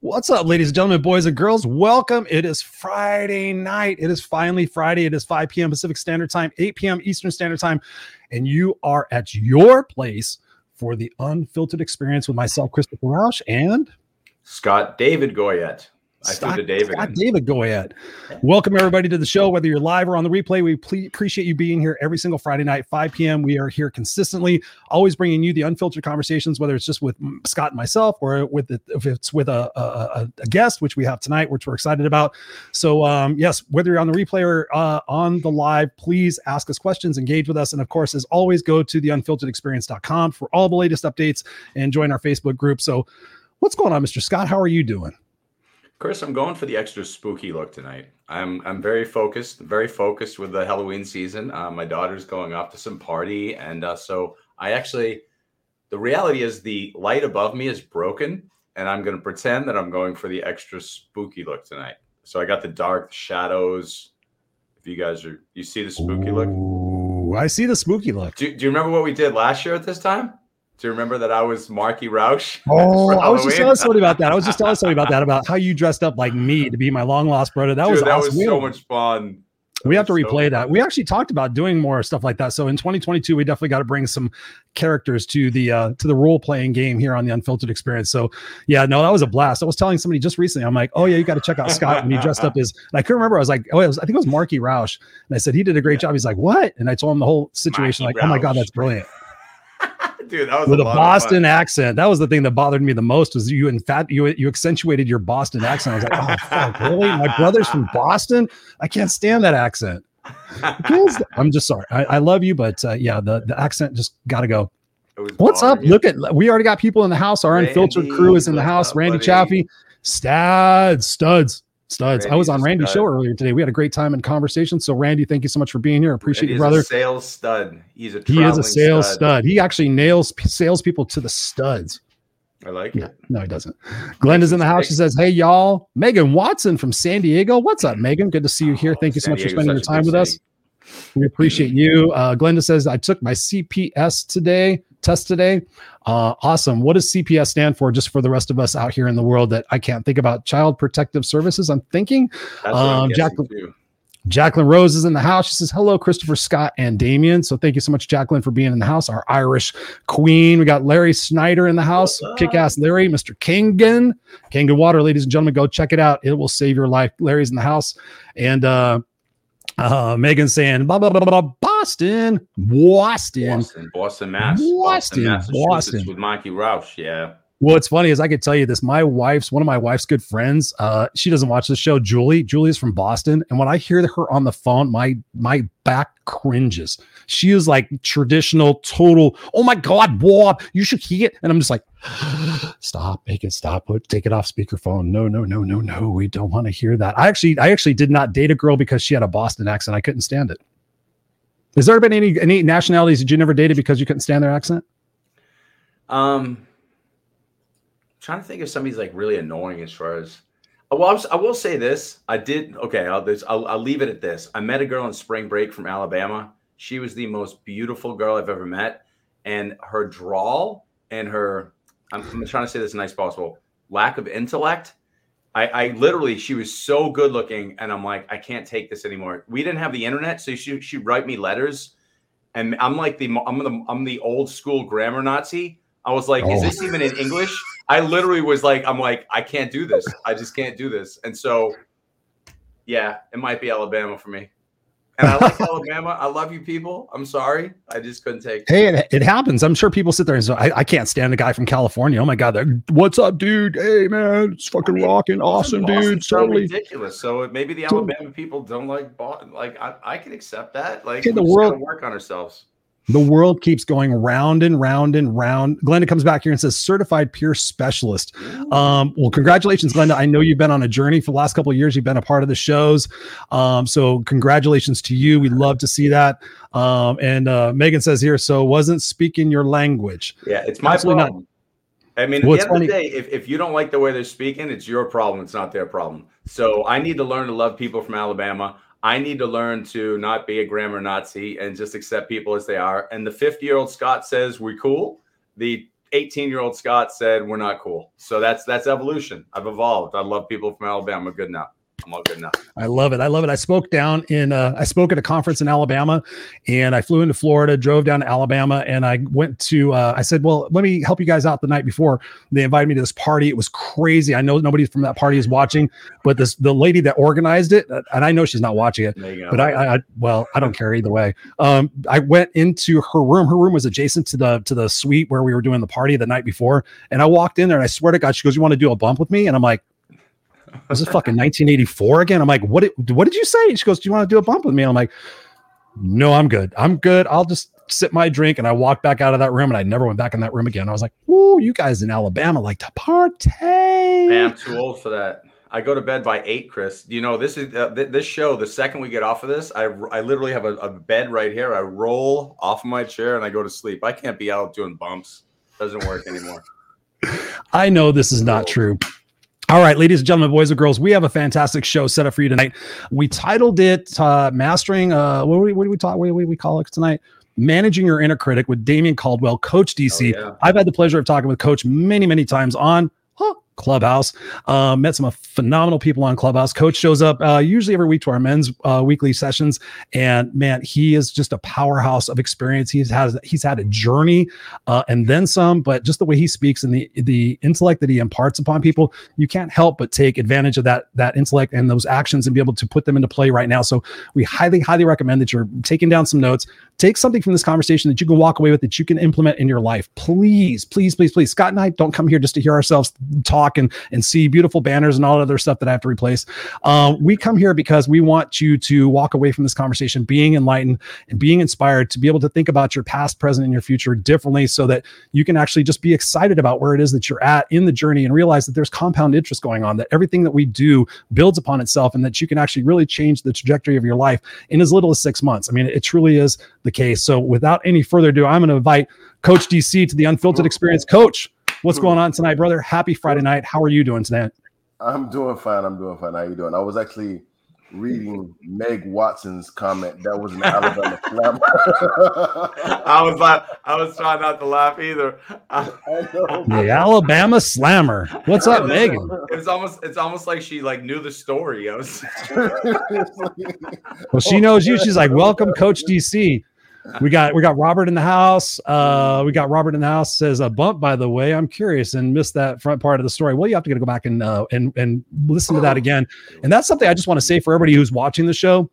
What's up, ladies and gentlemen, boys and girls? Welcome. It is Friday night. It is finally Friday. It is 5 p.m. Pacific Standard Time, 8 p.m. Eastern Standard Time, and you are at your place for the unfiltered experience with myself, Christopher Rausch, and Scott David Goyette. I Scott, David. Scott David Goyette. Welcome everybody to the show, whether you're live or on the replay. We ple- appreciate you being here every single Friday night, 5 p.m. We are here consistently, always bringing you the unfiltered conversations, whether it's just with Scott and myself or with the, if it's with a, a, a, guest, which we have tonight, which we're excited about. So um, yes, whether you're on the replay or uh, on the live, please ask us questions, engage with us, and of course, as always, go to theunfilteredexperience.com for all the latest updates and join our Facebook group. So, what's going on, Mr. Scott? How are you doing? Chris, I'm going for the extra spooky look tonight. I'm I'm very focused, very focused with the Halloween season. Uh, my daughter's going off to some party, and uh, so I actually, the reality is the light above me is broken, and I'm going to pretend that I'm going for the extra spooky look tonight. So I got the dark shadows. If you guys are, you see the spooky Ooh, look. I see the spooky look. Do, do you remember what we did last year at this time? Do you remember that I was Marky Rausch? Oh, I was just telling somebody about that. I was just telling somebody about that about how you dressed up like me to be my long lost brother. That Dude, was that awesome. was so much fun. We have to replay so that. We actually talked about doing more stuff like that. So in 2022, we definitely got to bring some characters to the uh to the role playing game here on the Unfiltered Experience. So yeah, no, that was a blast. I was telling somebody just recently. I'm like, oh yeah, you got to check out Scott when he dressed up as. And I couldn't remember. I was like, oh, was, I think it was Marky Rausch, and I said he did a great job. He's like, what? And I told him the whole situation. Marky like, Rausch. oh my god, that's brilliant. Dude, that was with a, a Boston accent. That was the thing that bothered me the most was you in fact you you accentuated your Boston accent. I was like, oh fuck, really? My brother's from Boston. I can't stand that accent. I'm just sorry. I, I love you, but uh, yeah, the the accent just got to go. What's up? You. Look at we already got people in the house. Our Randy, unfiltered crew is in the house. Up, Randy? Chaffee, studs, studs. Studs. Randy's I was on Randy's show earlier today. We had a great time in conversation. So, Randy, thank you so much for being here. Appreciate you, brother. sales stud. He's a he is a sales stud. stud. He actually nails salespeople to the studs. I like it. No, he doesn't. Glenda's in the house. She says, Hey, y'all. Megan Watson from San Diego. What's up, Megan? Good to see you here. Oh, thank you so San much Diego's for spending your time with city. us. We appreciate you. Uh, Glenda says, I took my CPS today, test today. Uh, awesome. What does CPS stand for? Just for the rest of us out here in the world that I can't think about. Child Protective Services. I'm thinking. Um, Jacqueline, Jacqueline Rose is in the house. She says, Hello, Christopher Scott and Damion. So thank you so much, Jacqueline, for being in the house. Our Irish queen. We got Larry Snyder in the house. Kick ass Larry, Mr. Kangen. Kangen Water, ladies and gentlemen, go check it out. It will save your life. Larry's in the house. And uh, uh, Megan saying blah, blah, blah, blah, blah, Boston, Boston, Boston, Boston, Mass, Boston, Boston, Boston. with Mikey Rausch. Yeah. Well, what's funny is I could tell you this. My wife's one of my wife's good friends. Uh, she doesn't watch the show. Julie, Julie is from Boston, and when I hear her on the phone, my my back cringes. She is like traditional, total. Oh my god, Bob, you should hear it. And I'm just like, stop, make it stop. Put take it off speakerphone. No, no, no, no, no. We don't want to hear that. I actually, I actually did not date a girl because she had a Boston accent. I couldn't stand it. Has there been any any nationalities that you never dated because you couldn't stand their accent? Um trying to think of somebody's like really annoying as far as. Uh, well, I, was, I will say this. I did okay. I'll, I'll I'll leave it at this. I met a girl in spring break from Alabama. She was the most beautiful girl I've ever met, and her drawl and her I'm, I'm trying to say this nice possible lack of intellect. I, I literally she was so good looking, and I'm like I can't take this anymore. We didn't have the internet, so she she'd write me letters, and I'm like the I'm the I'm the old school grammar Nazi. I was like, oh. is this oh. even in English? I literally was like, I'm like, I can't do this. I just can't do this. And so, yeah, it might be Alabama for me. And I like Alabama. I love you people. I'm sorry. I just couldn't take it. Hey, it, it happens. I'm sure people sit there and say, I, I can't stand the guy from California. Oh my God. What's up, dude? Hey, man. It's fucking I mean, rocking. Awesome, dude. So totally. ridiculous. So maybe the Alabama people don't like Boston. Like, I, I can accept that. Like, okay, the world work on ourselves. The world keeps going round and round and round. Glenda comes back here and says, certified peer specialist. Um, well, congratulations, Glenda. I know you've been on a journey for the last couple of years. You've been a part of the shows. Um, so congratulations to you. We love to see that. Um, and uh, Megan says here, so wasn't speaking your language. Yeah, it's my Absolutely problem. Not. I mean, at the end funny- of the day, if, if you don't like the way they're speaking, it's your problem. It's not their problem. So I need to learn to love people from Alabama. I need to learn to not be a grammar Nazi and just accept people as they are. And the 50 year old Scott says we're cool. The 18 year old Scott said we're not cool. So that's that's evolution. I've evolved. I love people from Alabama. Good now. I'm all good now. I love it. I love it. I spoke down in uh, I spoke at a conference in Alabama and I flew into Florida, drove down to Alabama, and I went to uh, I said, Well, let me help you guys out the night before. They invited me to this party. It was crazy. I know nobody from that party is watching, but this the lady that organized it, and I know she's not watching it, but I, I well, I don't care either way. Um, I went into her room. Her room was adjacent to the to the suite where we were doing the party the night before. And I walked in there and I swear to God, she goes, You want to do a bump with me? And I'm like, was it fucking 1984 again? I'm like, what did, what did you say? She goes, do you want to do a bump with me? I'm like, no, I'm good. I'm good. I'll just sip my drink. And I walked back out of that room and I never went back in that room again. I was like, "Ooh, you guys in Alabama like to party. Man, I'm too old for that. I go to bed by eight, Chris. You know, this is uh, th- this show. The second we get off of this, I, I literally have a, a, bed right here. I roll off of my chair and I go to sleep. I can't be out doing bumps. Doesn't work anymore. I know this is not true. All right, ladies and gentlemen, boys and girls, we have a fantastic show set up for you tonight. We titled it uh, "Mastering." Uh, what do we what do we talk? What do we call it tonight? Managing Your Inner Critic with Damion Caldwell, Coach DC. Oh, yeah. I've had the pleasure of talking with Coach many, many times on Clubhouse. Uh, met some phenomenal people on Clubhouse. Coach shows up uh, usually every week to our men's uh, weekly sessions, and man, he is just a powerhouse of experience. He's has he's had a journey uh, and then some, but just the way he speaks and the the intellect that he imparts upon people, you can't help but take advantage of that that intellect and those actions and be able to put them into play right now. So we highly highly recommend that you're taking down some notes. Take something from this conversation that you can walk away with that you can implement in your life. Please, please, please, please. Scott and I don't come here just to hear ourselves talk and and see beautiful banners and all other stuff that I have to replace. Um, we come here because we want you to walk away from this conversation being enlightened and being inspired to be able to think about your past, present, and your future differently, so that you can actually just be excited about where it is that you're at in the journey and realize that there's compound interest going on. That everything that we do builds upon itself, and that you can actually really change the trajectory of your life in as little as six months. I mean, it truly is the case. So, without any further ado, I'm going to invite Coach DC to the Unfiltered Experience. Coach, What's going on tonight, brother? Happy Friday night. How are you doing tonight? I'm doing fine. I'm doing fine. How are you doing? I was actually reading Meg Watson's comment. That was an Alabama slam. I was like, I was trying not to laugh either. the Alabama slammer. What's up, Megan? It's almost it's almost like she like knew the story. I was well, she knows you. She's like, welcome, Coach DC we got we got Robert in the house. Uh, we got Robert in the house says a bump. By the way, I'm curious and missed that front part of the story. Well, you have to go back and uh, and and listen to that again. And that's something I just want to say for everybody who's watching the show.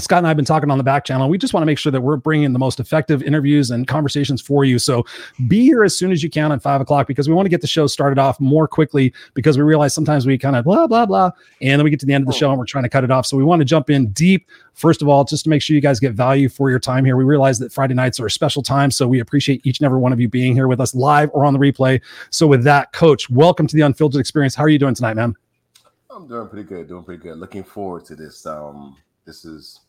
Scott and I have been talking on the back channel. We just want to make sure that we're bringing the most effective interviews and conversations for you. So be here as soon as you can at five o'clock because we want to get the show started off more quickly because we realize sometimes we kind of blah, blah, blah. And then we get to the end of the show and we're trying to cut it off. So we want to jump in deep, first of all, just to make sure you guys get value for your time here. We realize that Friday nights are a special time. So we appreciate each and every one of you being here with us live or on the replay. So with that, coach, welcome to the Unfiltered Experience. How are you doing tonight, man? I'm doing pretty good. Doing pretty good. Looking forward to this. Um, this is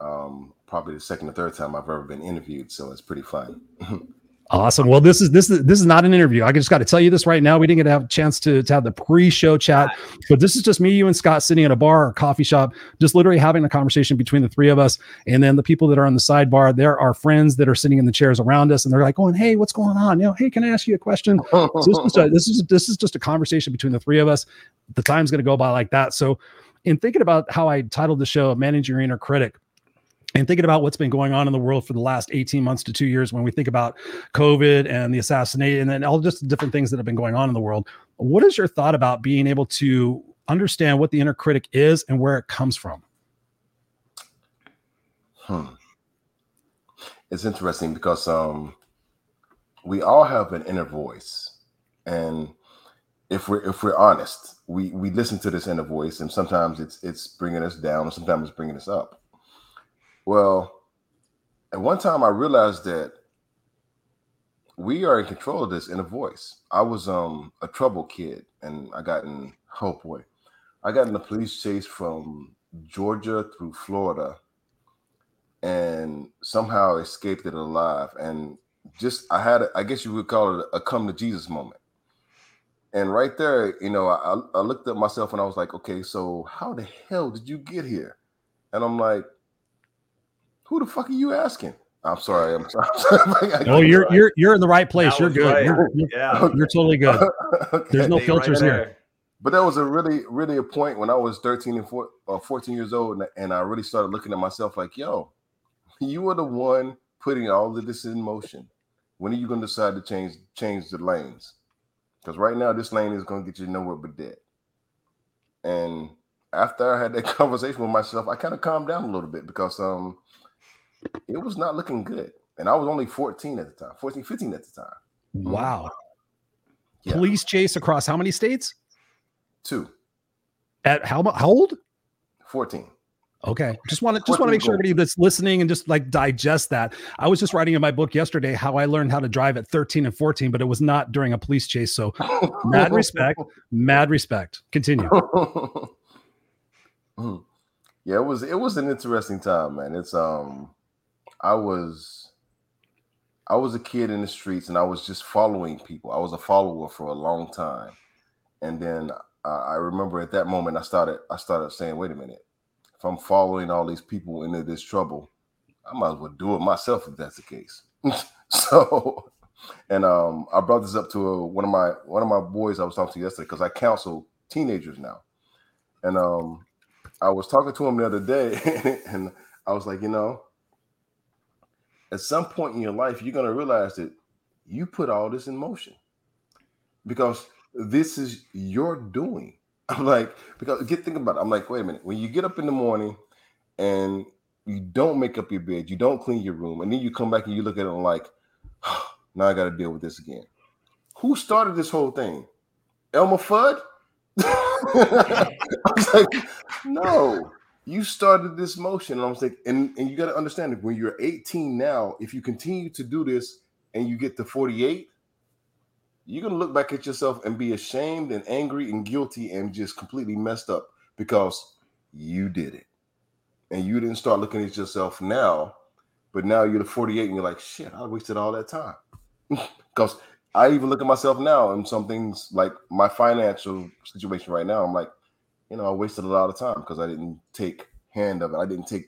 um, probably the second or third time I've ever been interviewed, so it's pretty fun. Awesome. Well, this is this is this is not an interview. I just got to tell you this right now. We didn't get to have a chance to, to have the pre-show chat, but this is just me, you, and Scott sitting at a bar or coffee shop, just literally having a conversation between the three of us. And then the people that are on the sidebar, there are friends that are sitting in the chairs around us, and they're like, "Going, hey, what's going on? You know, hey, can I ask you a question?" so this is a, this is this is just a conversation between the three of us. The time's going to go by like that. So, in thinking about how I titled the show, "Managing Your Inner Critic." And thinking about what's been going on in the world for the last 18 months to two years when we think about covid and the assassination and then all just different things that have been going on in the world what is your thought about being able to understand what the inner critic is and where it comes from? Hmm. it's interesting because um, we all have an inner voice. And if we're if we're honest we we listen to this inner voice and sometimes it's it's bringing us down and sometimes it's bringing us up well, at one time I realized that we are in control of this in a voice. I was um a trouble kid and I got in oh boy. I got in a police chase from Georgia through Florida and somehow escaped it alive. And just I had a, I guess you would call it a come to Jesus moment. And right there, you know, I, I looked at myself and I was like, okay, so how the hell did you get here? And I'm like, who the fuck are you asking? I'm sorry. I'm sorry. oh, you're right. you're you're in the right place. That you're good. Right. You're, you're, yeah, you're totally good. okay. There's no filters right here. But that was a really, really a point when I was 13 and four, uh, 14 years old, and, and I really started looking at myself like, yo, you were the one putting all of this in motion. When are you going to decide to change change the lanes? Because right now, this lane is going to get you nowhere but dead. And after I had that conversation with myself, I kind of calmed down a little bit because um, it was not looking good. And I was only 14 at the time, 14, 15 at the time. Wow. Yeah. Police chase across how many states? Two. At how how old? 14. Okay. Just want to just want to make sure everybody that's listening and just like digest that. I was just writing in my book yesterday how I learned how to drive at 13 and 14, but it was not during a police chase. So mad respect, mad respect. Continue. Hmm. yeah, it was it was an interesting time, man. It's um I was I was a kid in the streets and I was just following people. I was a follower for a long time. And then uh, I remember at that moment I started I started saying, wait a minute, if I'm following all these people into this trouble, I might as well do it myself if that's the case. so, and um, I brought this up to a, one of my one of my boys I was talking to yesterday because I counsel teenagers now, and um, I was talking to him the other day, and I was like, you know, at some point in your life, you're gonna realize that you put all this in motion because this is your doing. I'm like, because get think about it. I'm like, wait a minute. When you get up in the morning and you don't make up your bed, you don't clean your room, and then you come back and you look at it and like, oh, now I got to deal with this again. Who started this whole thing? Elmer Fudd? I was like, no, you started this motion. And I was like, and, and you got to understand that when you're 18 now, if you continue to do this and you get to 48, you're gonna look back at yourself and be ashamed and angry and guilty and just completely messed up because you did it. And you didn't start looking at yourself now, but now you're the 48 and you're like, shit, I wasted all that time. Because I even look at myself now and some things like my financial situation right now, I'm like, you know, I wasted a lot of time because I didn't take hand of it. I didn't take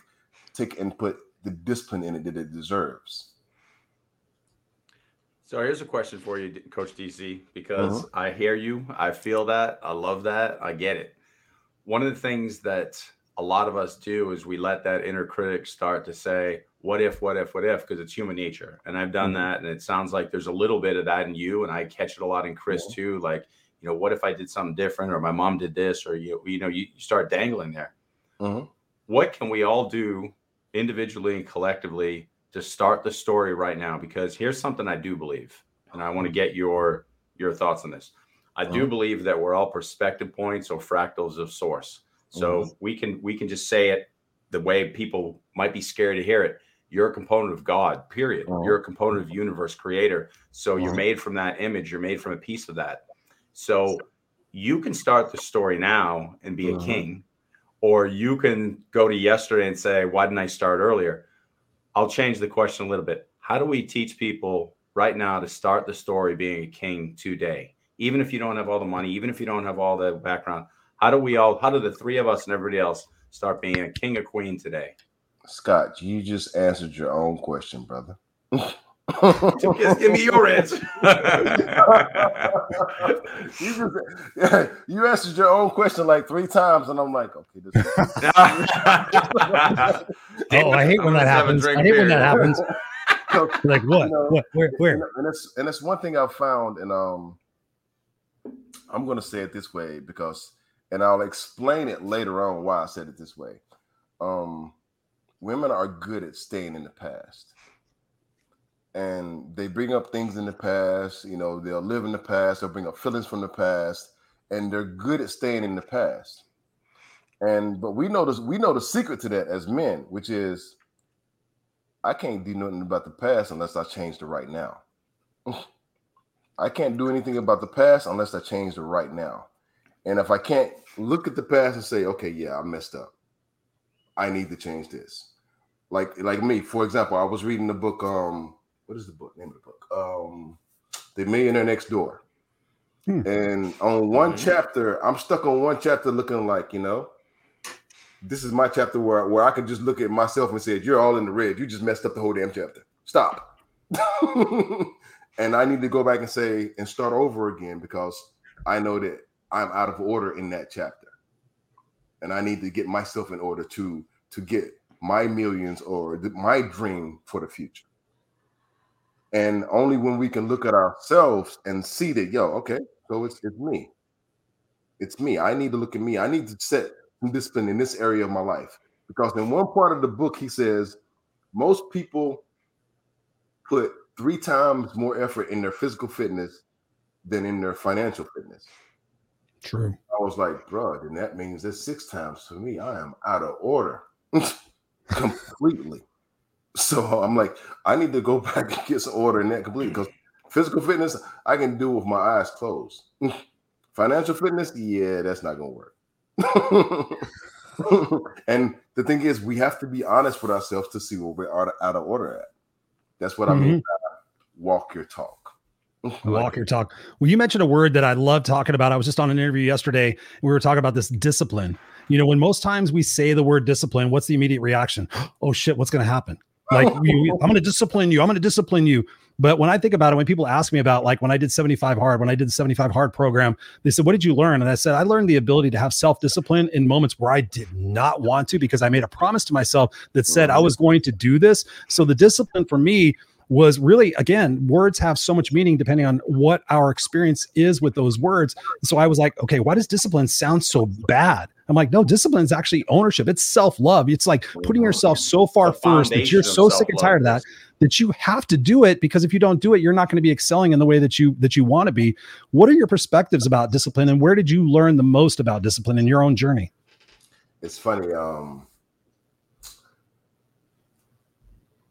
take and put the discipline in it that it deserves. So here's a question for you, Coach DC, because uh-huh. I hear you, I feel that, I love that, I get it. One of the things that a lot of us do is we let that inner critic start to say, what if, what if, what if, because it's human nature. And I've done mm-hmm. that. And it sounds like there's a little bit of that in you. And I catch it a lot in Chris yeah. too. Like, you know, what if I did something different or my mom did this or, you, you know, you, you start dangling there. Mm-hmm. What can we all do individually and collectively to start the story right now because here's something I do believe, and I want to get your your thoughts on this. I do uh-huh. believe that we're all perspective points or fractals of source. So mm-hmm. we can we can just say it the way people might be scared to hear it. You're a component of God, period. Uh-huh. You're a component of universe creator. So uh-huh. you're made from that image, you're made from a piece of that. So you can start the story now and be a uh-huh. king, or you can go to yesterday and say, Why didn't I start earlier? I'll change the question a little bit. How do we teach people right now to start the story being a king today? Even if you don't have all the money, even if you don't have all the background, how do we all, how do the three of us and everybody else start being a king or queen today? Scott, you just answered your own question, brother. Just give me your answer. you, just, you answered your own question like three times, and I'm like, okay, this. oh, I hate when that happens. I hate beer. when that happens. like what? You know, what? Where? Where? And it's and it's one thing I've found, and um, I'm going to say it this way because, and I'll explain it later on why I said it this way. Um, women are good at staying in the past and they bring up things in the past. You know, they'll live in the past. They'll bring up feelings from the past, and they're good at staying in the past. And but we know this. We know the secret to that as men, which is I can't do nothing about the past unless I change the right now. I can't do anything about the past unless I change the right now. And if I can't look at the past and say, okay, yeah, I messed up. I need to change this. Like like me, for example, I was reading the book um what is the book name of the book? Um, The Millionaire Next Door. Hmm. And on one mm-hmm. chapter, I'm stuck on one chapter looking like, you know, this is my chapter where, where I can just look at myself and say, You're all in the red. You just messed up the whole damn chapter. stop. and I need to go back and say and start over again because I know that I'm out of order in that chapter. And I need to get myself in order to to get my millions or my dream for the future. And only when we can look at ourselves and see that, yo, okay, so it's it's me. It's me. I need to look at me. I need to set some discipline in this area of my life. Because in one part of the book, he says most people put three times more effort in their physical fitness than in their financial fitness. True. I was like, bro, then that means that's six times for me. I am out of order completely. So I'm like, I need to go back and get some order in that completely because physical fitness I can do with my eyes closed. Financial fitness, yeah, that's not gonna work. and the thing is, we have to be honest with ourselves to see where we're out of, order at. That's what mm-hmm. I mean. walk your talk. Walk your talk. Well, you mentioned a word that I love talking about. I was just on an interview yesterday. We were talking about this discipline. You know, when most times we say the word discipline, what's the immediate reaction? Oh shit, what's going to happen? Like, oh. I'm going to discipline you. I'm going to discipline you. But when I think about it, when people ask me about like when I did 75 hard, when I did the 75 hard program, they said, What did you learn? And I said, I learned the ability to have self discipline in moments where I did not want to because I made a promise to myself that said I was going to do this. So the discipline for me was really again words have so much meaning depending on what our experience is with those words so i was like okay why does discipline sound so bad i'm like no discipline is actually ownership. It's self-love. It's like putting yourself so far first that you're so sick and tired of that that you have to do it because if you don't do it you're not going to be excelling in the way that you that you want to be. What are your perspectives about discipline and where did you learn the most about discipline in your own journey? It's funny um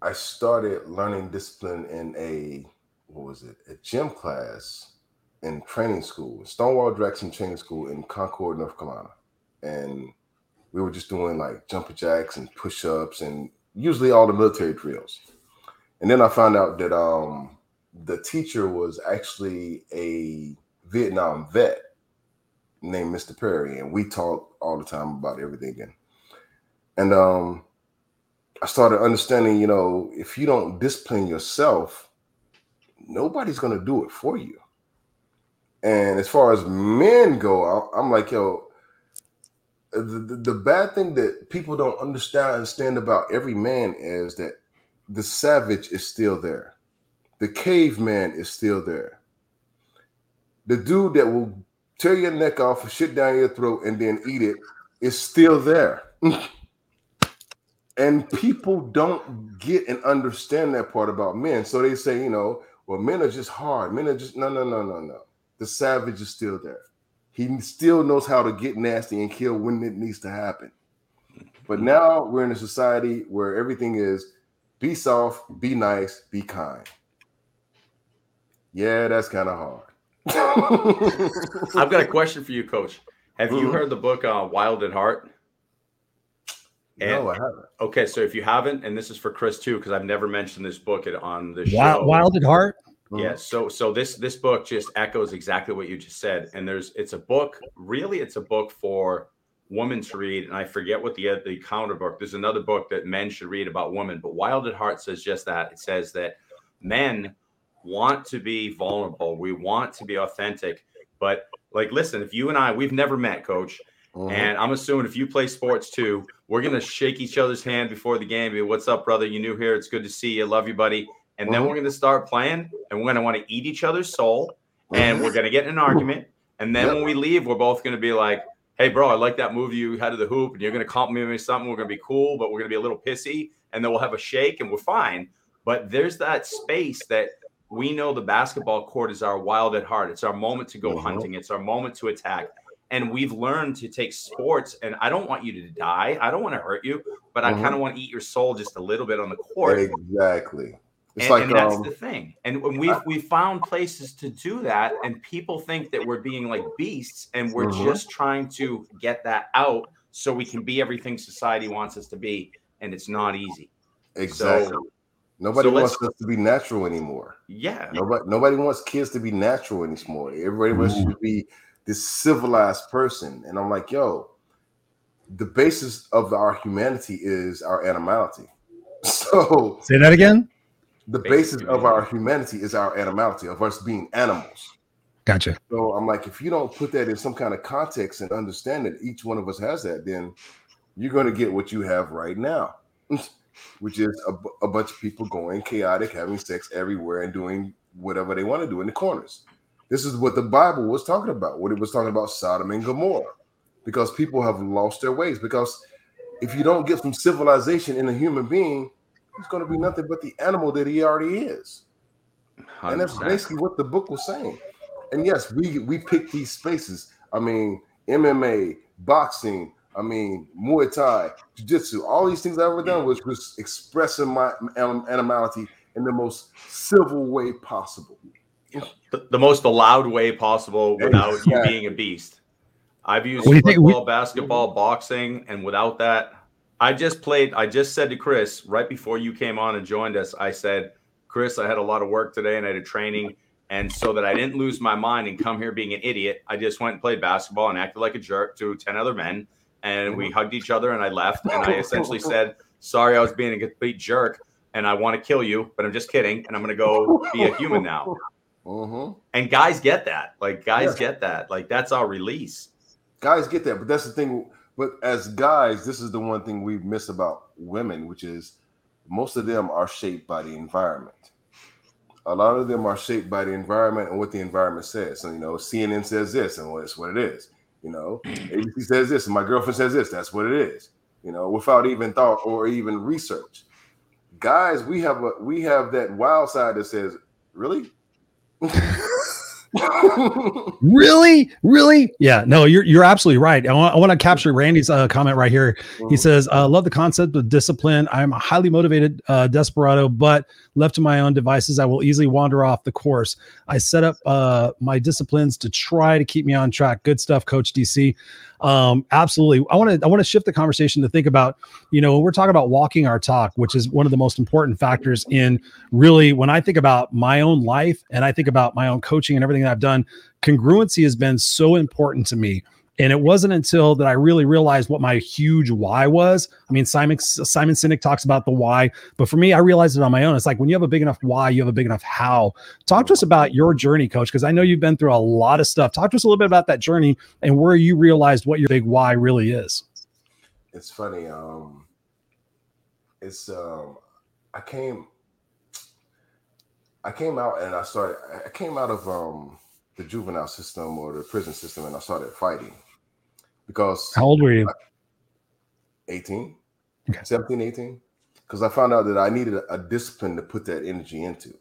I started learning discipline in a what was it? A gym class in training school, Stonewall Jackson Training School in Concord, North Carolina, and we were just doing like jumper jacks and push-ups and usually all the military drills. And then I found out that um, the teacher was actually a Vietnam vet named Mr. Perry, and we talked all the time about everything. And um, I started understanding, you know, if you don't discipline yourself, nobody's gonna do it for you. And as far as men go, I'm like, yo, Uh, the, the, the bad thing that people don't understand understand about every man is that the savage is still there. The caveman is still there. The dude that will tear your neck off, shit down your throat, and then eat it is still there. And people don't get and understand that part about men. So they say, you know, well, men are just hard. Men are just no, no, no, no, no. The savage is still there. He still knows how to get nasty and kill when it needs to happen. But now we're in a society where everything is be soft, be nice, be kind. Yeah, that's kind of hard. I've got a question for you, Coach. Have mm-hmm. you heard the book uh, Wild at Heart? And, no, I haven't. Okay, so if you haven't, and this is for Chris too, because I've never mentioned this book on the show. Wild at Heart. Yeah. So so this this book just echoes exactly what you just said. And there's it's a book. Really, it's a book for women to read. And I forget what the the counter book. There's another book that men should read about women. But Wild at Heart says just that. It says that men want to be vulnerable. We want to be authentic. But like, listen, if you and I, we've never met, Coach. Mm-hmm. And I'm assuming if you play sports too, we're gonna shake each other's hand before the game. Be what's up, brother? You new here? It's good to see you. Love you, buddy. And mm-hmm. then we're gonna start playing, and we're gonna want to eat each other's soul, and mm-hmm. we're gonna get in an argument. And then when we leave, we're both gonna be like, "Hey, bro, I like that move you had to the hoop," and you're gonna compliment me something. We're gonna be cool, but we're gonna be a little pissy, and then we'll have a shake, and we're fine. But there's that space that we know the basketball court is our wild at heart. It's our moment to go mm-hmm. hunting. It's our moment to attack and we've learned to take sports and i don't want you to die i don't want to hurt you but mm-hmm. i kind of want to eat your soul just a little bit on the court exactly it's and, like and that's um, the thing and we've we found places to do that and people think that we're being like beasts and we're mm-hmm. just trying to get that out so we can be everything society wants us to be and it's not easy exactly so, Nobody so wants us to be natural anymore. Yeah. Nobody nobody wants kids to be natural anymore. Everybody wants mm-hmm. to be this civilized person. And I'm like, yo, the basis of our humanity is our animality. So say that again. The basis of our humanity is our animality, of us being animals. Gotcha. So I'm like, if you don't put that in some kind of context and understand that each one of us has that, then you're going to get what you have right now, which is a, a bunch of people going chaotic, having sex everywhere, and doing whatever they want to do in the corners. This is what the Bible was talking about. What it was talking about Sodom and Gomorrah, because people have lost their ways. Because if you don't get some civilization in a human being, he's going to be nothing but the animal that he already is. 100%. And that's basically what the book was saying. And yes, we we pick these spaces. I mean, MMA, boxing, I mean, Muay Thai, Jiu Jitsu, all these things I've ever done was just expressing my animality in the most civil way possible. The, the most allowed way possible without exactly. you being a beast. I've used football, basketball, boxing, and without that, I just played. I just said to Chris right before you came on and joined us, I said, Chris, I had a lot of work today and I had a training. And so that I didn't lose my mind and come here being an idiot, I just went and played basketball and acted like a jerk to 10 other men. And we hugged each other and I left. And I essentially said, Sorry, I was being a complete jerk and I want to kill you, but I'm just kidding. And I'm going to go be a human now. Uh-huh. And guys get that. Like, guys yeah. get that. Like, that's our release. Guys get that. But that's the thing but as guys, this is the one thing we miss about women, which is most of them are shaped by the environment. A lot of them are shaped by the environment and what the environment says. So, you know, CNN says this, and well, it's what it is. You know, ABC says this, and my girlfriend says this. That's what it is. You know, without even thought or even research. Guys, we have a we have that wild side that says, really. really, really? Yeah, no, you're you're absolutely right. I want, I want to capture Randy's uh, comment right here. He says, "I uh, love the concept of discipline. I'm a highly motivated uh, desperado, but left to my own devices, I will easily wander off the course. I set up uh, my disciplines to try to keep me on track. Good stuff, Coach DC. Um, absolutely. I want to I want to shift the conversation to think about, you know, we're talking about walking our talk, which is one of the most important factors in really when I think about my own life and I think about my own coaching and everything that I've done, congruency has been so important to me. And it wasn't until that I really realized what my huge why was. I mean, Simon Simon Sinek talks about the why, but for me, I realized it on my own. It's like when you have a big enough why, you have a big enough how. Talk to us about your journey, coach, because I know you've been through a lot of stuff. Talk to us a little bit about that journey and where you realized what your big why really is. It's funny. Um, it's um, I came I came out and I started I came out of um the juvenile system or the prison system and I started fighting because how old were you? 18 okay. 17 18 because i found out that i needed a, a, discipline to put that energy into.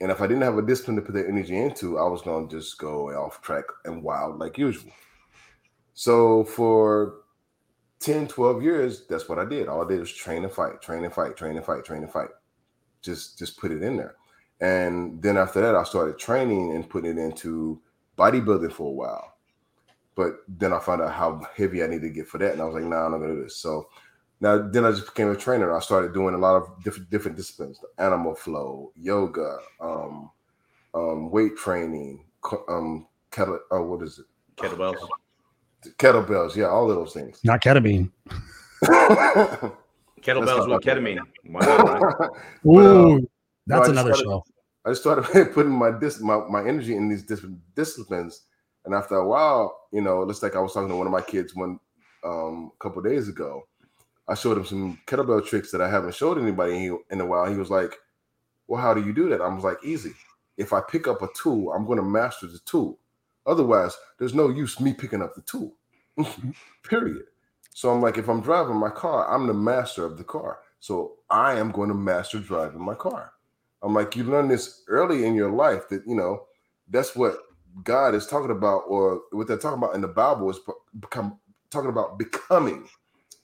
And if i didn't have a discipline to put that energy into i was going to just go off track and wild like usual. So for 10 12 years that's what i did. All i did was train and fight train and fight train and fight train and fight. Just just put it in there. And then after that i started training and putting it into bodybuilding for a while but then I found out how heavy I needed to get for that, and I was like, "Nah, I'm not gonna do this." So now, then I just became a trainer. I started doing a lot of different different disciplines: animal flow, yoga, um, um, weight training, um, kettle. Oh, what is it? Kettlebells. Kettlebells, yeah, all of those things. Not ketamine. Kettlebells with ketamine. Wow. Ooh, uh, that's another started, show. I just started putting my dis my, my energy in these different disciplines and after a while, you know, it's like I was talking to one of my kids one um, couple days ago. I showed him some kettlebell tricks that I haven't showed anybody in a while. He was like, "Well, how do you do that?" I was like, "Easy. If I pick up a tool, I'm going to master the tool. Otherwise, there's no use me picking up the tool. Period." So I'm like, if I'm driving my car, I'm the master of the car. So I am going to master driving my car. I'm like, you learn this early in your life that you know that's what God is talking about, or what they're talking about in the Bible, is become talking about becoming,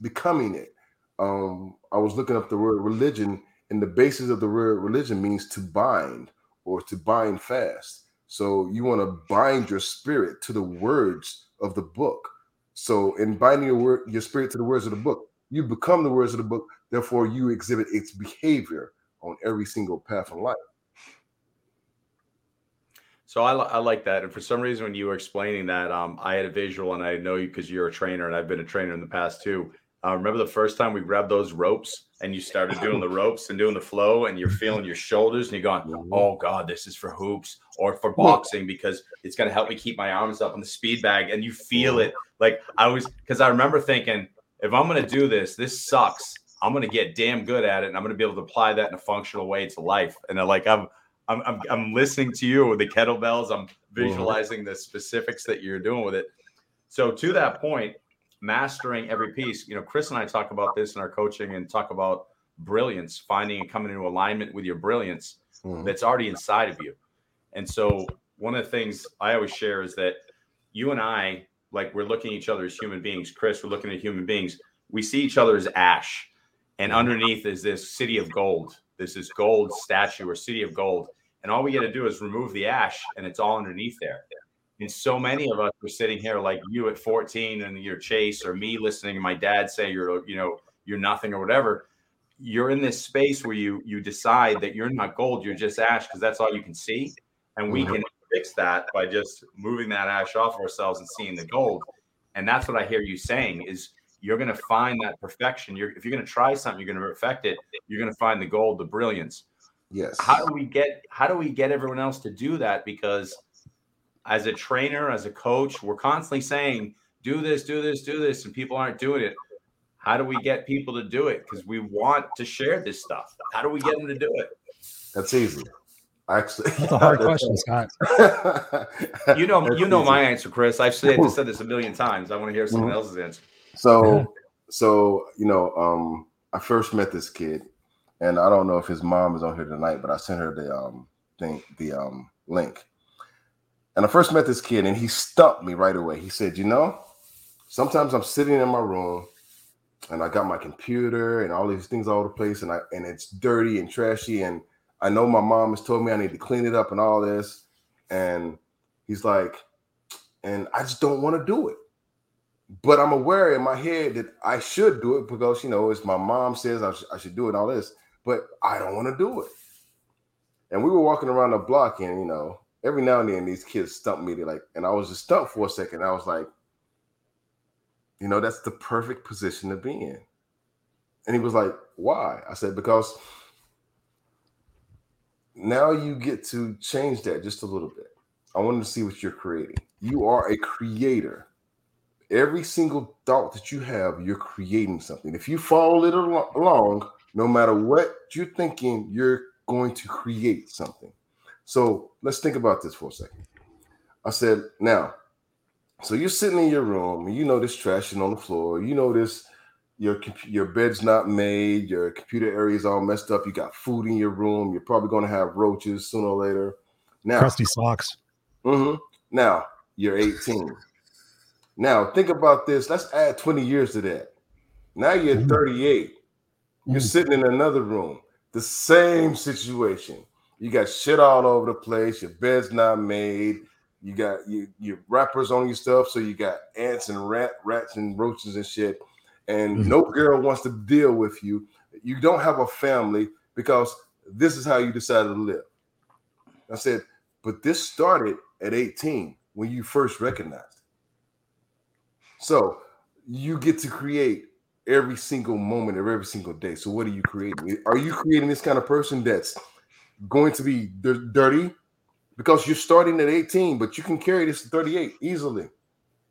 becoming it. Um, I was looking up the word religion, and the basis of the word religion means to bind or to bind fast. So you want to bind your spirit to the words of the book. So in binding your word, your spirit to the words of the book, you become the words of the book. Therefore, you exhibit its behavior on every single path in life. So I, I like that. And for some reason, when you were explaining that, um, I had a visual, and I know you because you're a trainer, and I've been a trainer in the past too. Uh, remember the first time we grabbed those ropes and you started doing the ropes and doing the flow and you're feeling your shoulders and you're going, mm-hmm. oh God, this is for hoops or for boxing because it's going to help me keep my arms up on the speed bag. And you feel it. Like I was, because I remember thinking, if I'm going to do this, this sucks. I'm going to get damn good at it and I'm going to be able to apply that in a functional way to life. And then, like, I'm, I'm, I'm, I'm listening to you with the kettlebells. I'm mm-hmm. visualizing the specifics that you're doing with it. So to that point, mastering every piece. You know, Chris and I talk about this in our coaching and talk about brilliance, finding and coming into alignment with your brilliance mm-hmm. that's already inside of you. And so, one of the things I always share is that you and I, like, we're looking at each other as human beings. Chris, we're looking at human beings. We see each other as ash, and mm-hmm. underneath is this city of gold. This is gold statue or city of gold. And all we got to do is remove the ash, and it's all underneath there. And so many of us are sitting here like you at 14 and you're Chase or me listening to my dad say you're, you know, you're nothing or whatever. You're in this space where you you decide that you're not gold, you're just ash because that's all you can see. And we mm-hmm. can fix that by just moving that ash off ourselves and seeing the gold. And that's what I hear you saying is you're going to find that perfection. You're, if you're going to try something, you're going to perfect it. You're going to find the gold, the brilliance. Yes. How do we get how do we get everyone else to do that? Because as a trainer, as a coach, we're constantly saying, do this, do this, do this, and people aren't doing it. How do we get people to do it? Because we want to share this stuff. How do we get them to do it? That's easy. Actually, that's a hard question, Scott. you know, you know my answer, Chris. I've said, said this a million times. I want to hear someone mm-hmm. else's answer. So, so you know, um, I first met this kid, and I don't know if his mom is on here tonight, but I sent her the um thing, the um link and I first met this kid, and he stumped me right away. He said, You know, sometimes I'm sitting in my room and I got my computer and all these things all over the place, and I and it's dirty and trashy. And I know my mom has told me I need to clean it up and all this. And he's like, and I just don't want to do it. But I'm aware in my head that I should do it because you know, as my mom says I, sh- I should do it and all this, but I don't want to do it. And we were walking around the block, and you know, every now and then these kids stump me. They like, and I was just stumped for a second. I was like, you know, that's the perfect position to be in. And he was like, why? I said, because now you get to change that just a little bit. I wanted to see what you're creating. You are a creator. Every single thought that you have, you're creating something. If you follow it along, no matter what you're thinking, you're going to create something. So let's think about this for a second. I said, now, so you're sitting in your room and you know this trashing on the floor. You know this, your your bed's not made, your computer area is all messed up. You got food in your room. You're probably going to have roaches sooner or later. Now, crusty socks. Mm-hmm. Now you're 18. Now think about this. Let's add 20 years to that. Now you're mm-hmm. 38. You're mm. sitting in another room. The same situation. You got shit all over the place. Your bed's not made. You got you, your wrappers on your stuff, so you got ants and rat rats and roaches and shit. And mm-hmm. no girl wants to deal with you. You don't have a family because this is how you decided to live. I said, but this started at 18 when you first recognized. So you get to create every single moment of every single day. So what are you creating? Are you creating this kind of person that's going to be d- dirty because you're starting at 18, but you can carry this to 38 easily.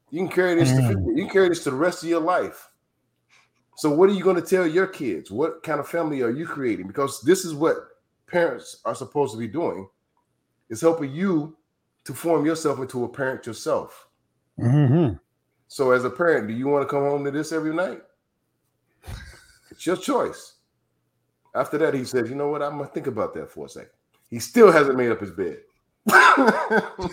You can carry this mm. to 50. You can carry this to the rest of your life. So, what are you going to tell your kids? What kind of family are you creating? Because this is what parents are supposed to be doing: is helping you to form yourself into a parent yourself. Mm-hmm. So, as a parent, do you want to come home to this every night? It's your choice. After that, he said, "You know what? I'm gonna think about that for a second. He still hasn't made up his bed.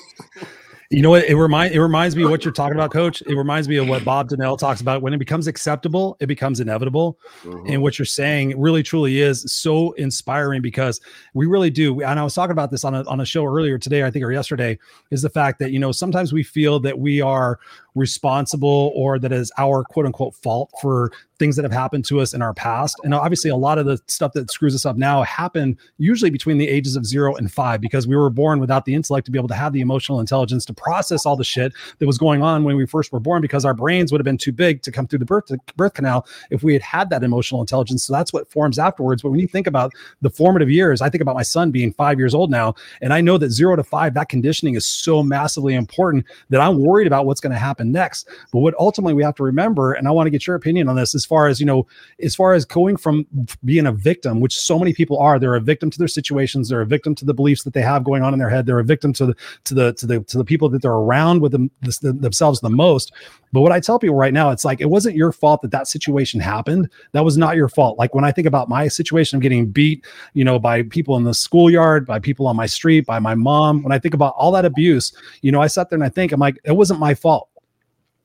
you know what? It remind it reminds me of what you're talking about, Coach. It reminds me of what Bob Donnell talks about. When it becomes acceptable, it becomes inevitable. Mm-hmm. And what you're saying really truly is so inspiring because we really do. And I was talking about this on a on a show earlier today, I think, or yesterday, is the fact that you know sometimes we feel that we are responsible or that is our quote unquote fault for things that have happened to us in our past. And obviously, a lot of the stuff that screws us up now happened usually between the ages of zero and five because we were born without the intellect to be able to have the emotional intelligence to process all the shit that was going on when we first were born because our brains would have been too big to come through the birth, birth canal if we had had that emotional intelligence. So that's what forms afterwards. But when you think about the formative years, I think about my son being five years old now, and I know that zero to five, that conditioning is so massively important that I'm worried about what's going to happen next. But what ultimately we have to remember, and I want to get your opinion on this, as far as you know, as far as going from being a victim, which so many people are, they're a victim to their situations, they're a victim to the beliefs that they have going on in their head, they're a victim to the to the to the to the people that they're around with them, themselves the most. But what I tell people right now, it's like it wasn't your fault that that situation happened. That was not your fault. Like when I think about my situation of getting beat, you know, by people in the schoolyard, by people on my street, by my mom, when I think about all that abuse, you know, I sat there and I think, I'm like, it wasn't my fault.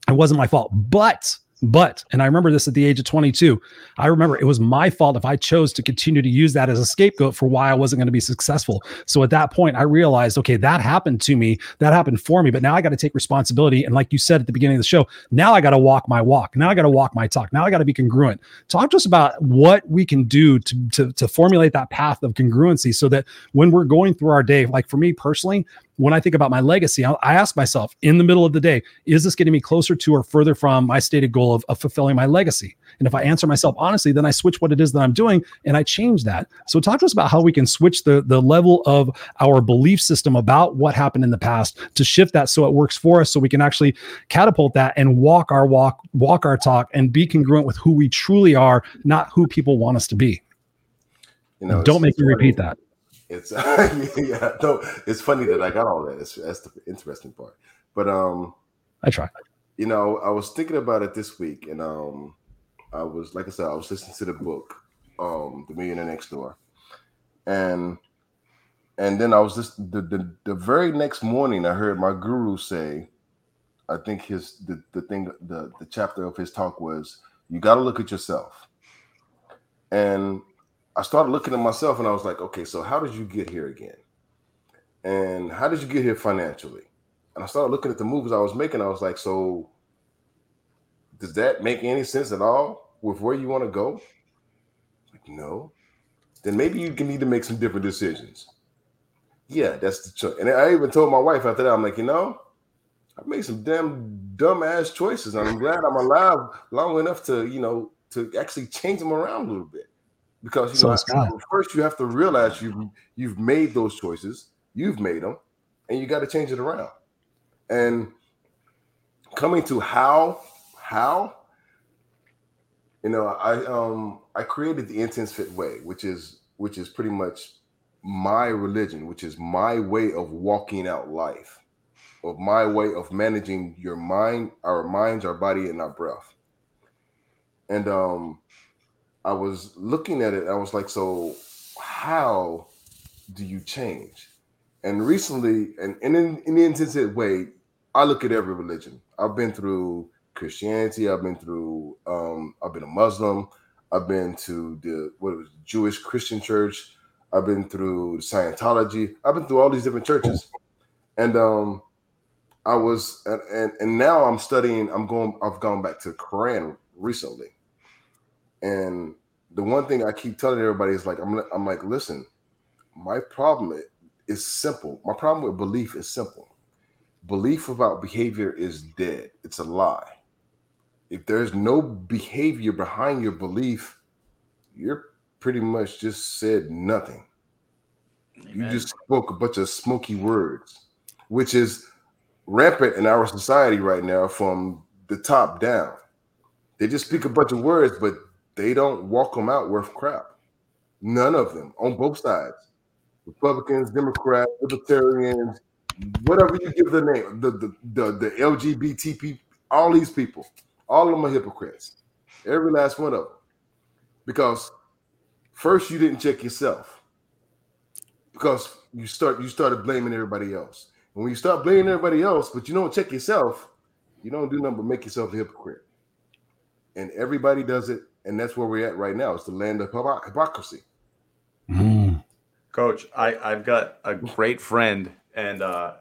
It wasn't my fault. But but, and I remember this at the age of 22, I remember it was my fault if I chose to continue to use that as a scapegoat for why I wasn't going to be successful. So at that point, I realized, okay, that happened to me, that happened for me, but now I got to take responsibility. And like you said at the beginning of the show, now I got to walk my walk. Now I got to walk my talk. Now I got to be congruent. Talk to us about what we can do to, to, to formulate that path of congruency so that when we're going through our day, like for me personally, when I think about my legacy, I, I ask myself in the middle of the day, is this getting me closer to or further from my stated goal of, of fulfilling my legacy? And if I answer myself honestly, then I switch what it is that I'm doing and I change that. So talk to us about how we can switch the, the level of our belief system about what happened in the past to shift that so it works for us so we can actually catapult that and walk our walk, walk our talk and be congruent with who we truly are, not who people want us to be. You know, don't make me repeat that. It's yeah, no, it's funny that I got all that. It's, that's the interesting part. But um, I try. You know, I was thinking about it this week, and um, I was like I said, I was listening to the book, um, The Millionaire Next Door, and and then I was just the, the the very next morning I heard my guru say, I think his the the thing the the chapter of his talk was you got to look at yourself, and I started looking at myself and I was like, okay, so how did you get here again? And how did you get here financially? And I started looking at the moves I was making. I was like, so does that make any sense at all with where you want to go? Like, no. Then maybe you can need to make some different decisions. Yeah, that's the choice. And I even told my wife after that, I'm like, you know, I made some damn dumb ass choices. I'm glad I'm alive long enough to, you know, to actually change them around a little bit because you so know first you have to realize you you've made those choices, you've made them, and you got to change it around. And coming to how how you know I um I created the intense fit way, which is which is pretty much my religion, which is my way of walking out life, of my way of managing your mind, our minds, our body, and our breath. And um I was looking at it. I was like, so how do you change? And recently, and, and in, in the intensive way, I look at every religion. I've been through Christianity. I've been through. Um, I've been a Muslim. I've been to the what was Jewish Christian church. I've been through Scientology. I've been through all these different churches, and um, I was and, and and now I'm studying. I'm going. I've gone back to Quran recently, and the one thing I keep telling everybody is like, I'm, I'm like, listen, my problem is simple. My problem with belief is simple. Belief about behavior is dead. It's a lie. If there's no behavior behind your belief, you're pretty much just said nothing. Amen. You just spoke a bunch of smoky words, which is rampant in our society right now from the top down. They just speak a bunch of words, but they don't walk them out worth crap. None of them on both sides. Republicans, Democrats, Libertarians, whatever you give the name, the the the, the LGBT people, all these people, all of them are hypocrites. Every last one of them. Because first you didn't check yourself. Because you start you started blaming everybody else. And when you start blaming everybody else, but you don't check yourself, you don't do nothing but make yourself a hypocrite. And everybody does it and that's where we're at right now. It's the land of hypocrisy. Mm. Coach, I I've got a great friend, and uh,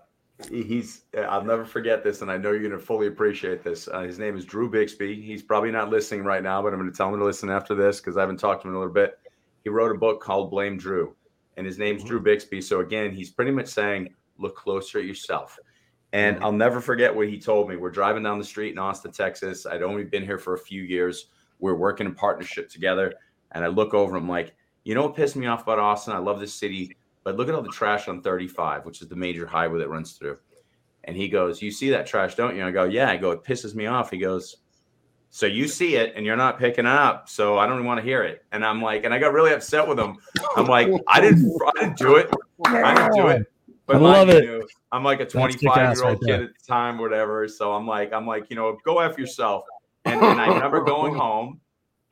he's I'll never forget this, and I know you're going to fully appreciate this. Uh, his name is Drew Bixby. He's probably not listening right now, but I'm going to tell him to listen after this because I haven't talked to him in a little bit. He wrote a book called Blame Drew, and his name's mm-hmm. Drew Bixby. So again, he's pretty much saying, look closer at yourself. And mm-hmm. I'll never forget what he told me. We're driving down the street in Austin, Texas. I'd only been here for a few years. We're working in partnership together, and I look over. I'm like, you know what pissed me off about Austin? I love this city but look at all the trash on 35, which is the major highway that runs through. And he goes, You see that trash, don't you? I go, Yeah. I go, It pisses me off. He goes, So you see it and you're not picking it up. So I don't even want to hear it. And I'm like, and I got really upset with him. I'm like, I didn't I didn't do it. I didn't do it. But I love it. Knew, I'm like a 25 year old kid at the time, whatever. So I'm like, I'm like, you know, go after yourself. And, and I remember going home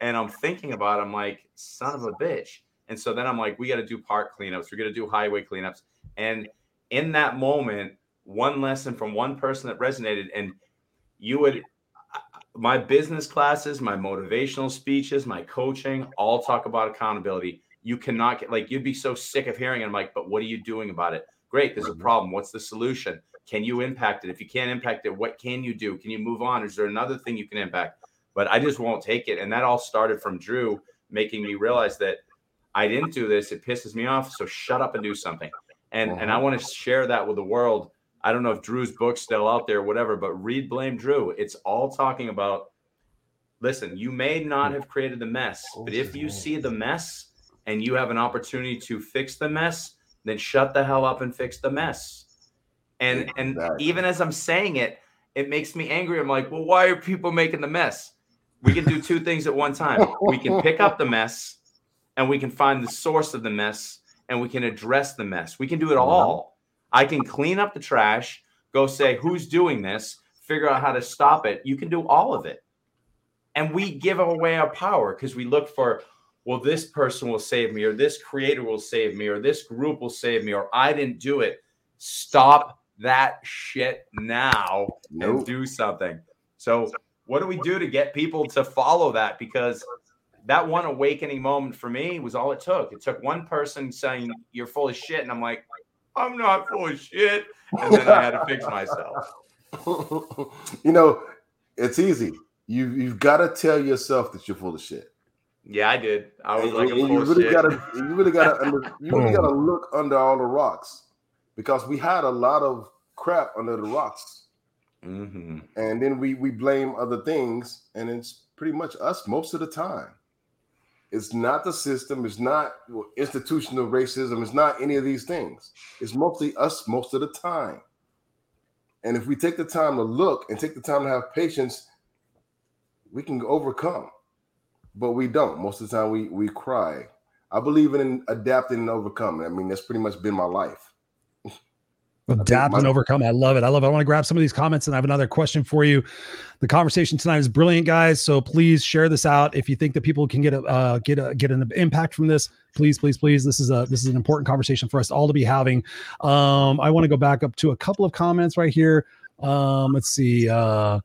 and I'm thinking about it. I'm like, son of a bitch. And so then I'm like, we got to do park cleanups. We're going to do highway cleanups. And in that moment, one lesson from one person that resonated, and you would, my business classes, my motivational speeches, my coaching, all talk about accountability. You cannot get like you'd be so sick of hearing it. I'm like, but what are you doing about it? Great, there's a mm-hmm. problem. What's the solution? Can you impact it? If you can't impact it, what can you do? Can you move on? Is there another thing you can impact? But I just won't take it. And that all started from Drew making me realize that I didn't do this. It pisses me off. So shut up and do something. And uh-huh. and I uh-huh. want to share that with the world. I don't know if Drew's book's still out there, whatever, but read Blame Drew. It's all talking about listen, you may not have created the mess, but if you see the mess and you have an opportunity to fix the mess, then shut the hell up and fix the mess. And and even as I'm saying it, it makes me angry. I'm like, well, why are people making the mess? We can do two things at one time. We can pick up the mess and we can find the source of the mess and we can address the mess. We can do it all. I can clean up the trash, go say who's doing this, figure out how to stop it. You can do all of it. And we give away our power because we look for, well, this person will save me, or this creator will save me, or this group will save me, or I didn't do it. Stop that shit now nope. and do something. So, what do we do to get people to follow that? Because that one awakening moment for me was all it took. It took one person saying you're full of shit, and I'm like, I'm not full of shit, and then I had to fix myself. you know, it's easy. You you've got to tell yourself that you're full of shit. Yeah, I did. I was and, like, you really gotta, you really gotta, you really gotta look under all the rocks because we had a lot of crap under the rocks, mm-hmm. and then we we blame other things, and it's pretty much us most of the time. It's not the system. It's not institutional racism. It's not any of these things. It's mostly us most of the time. And if we take the time to look and take the time to have patience, we can overcome. But we don't. Most of the time, we we cry. I believe in adapting and overcoming. I mean, that's pretty much been my life. Adapt and overcome. I love it. I love it. I want to grab some of these comments and I have another question for you. The conversation tonight is brilliant, guys. So please share this out. If you think that people can get a uh, get a get an impact from this, please, please, please. This is a this is an important conversation for us all to be having. Um, I want to go back up to a couple of comments right here. Um, let's see. Uh,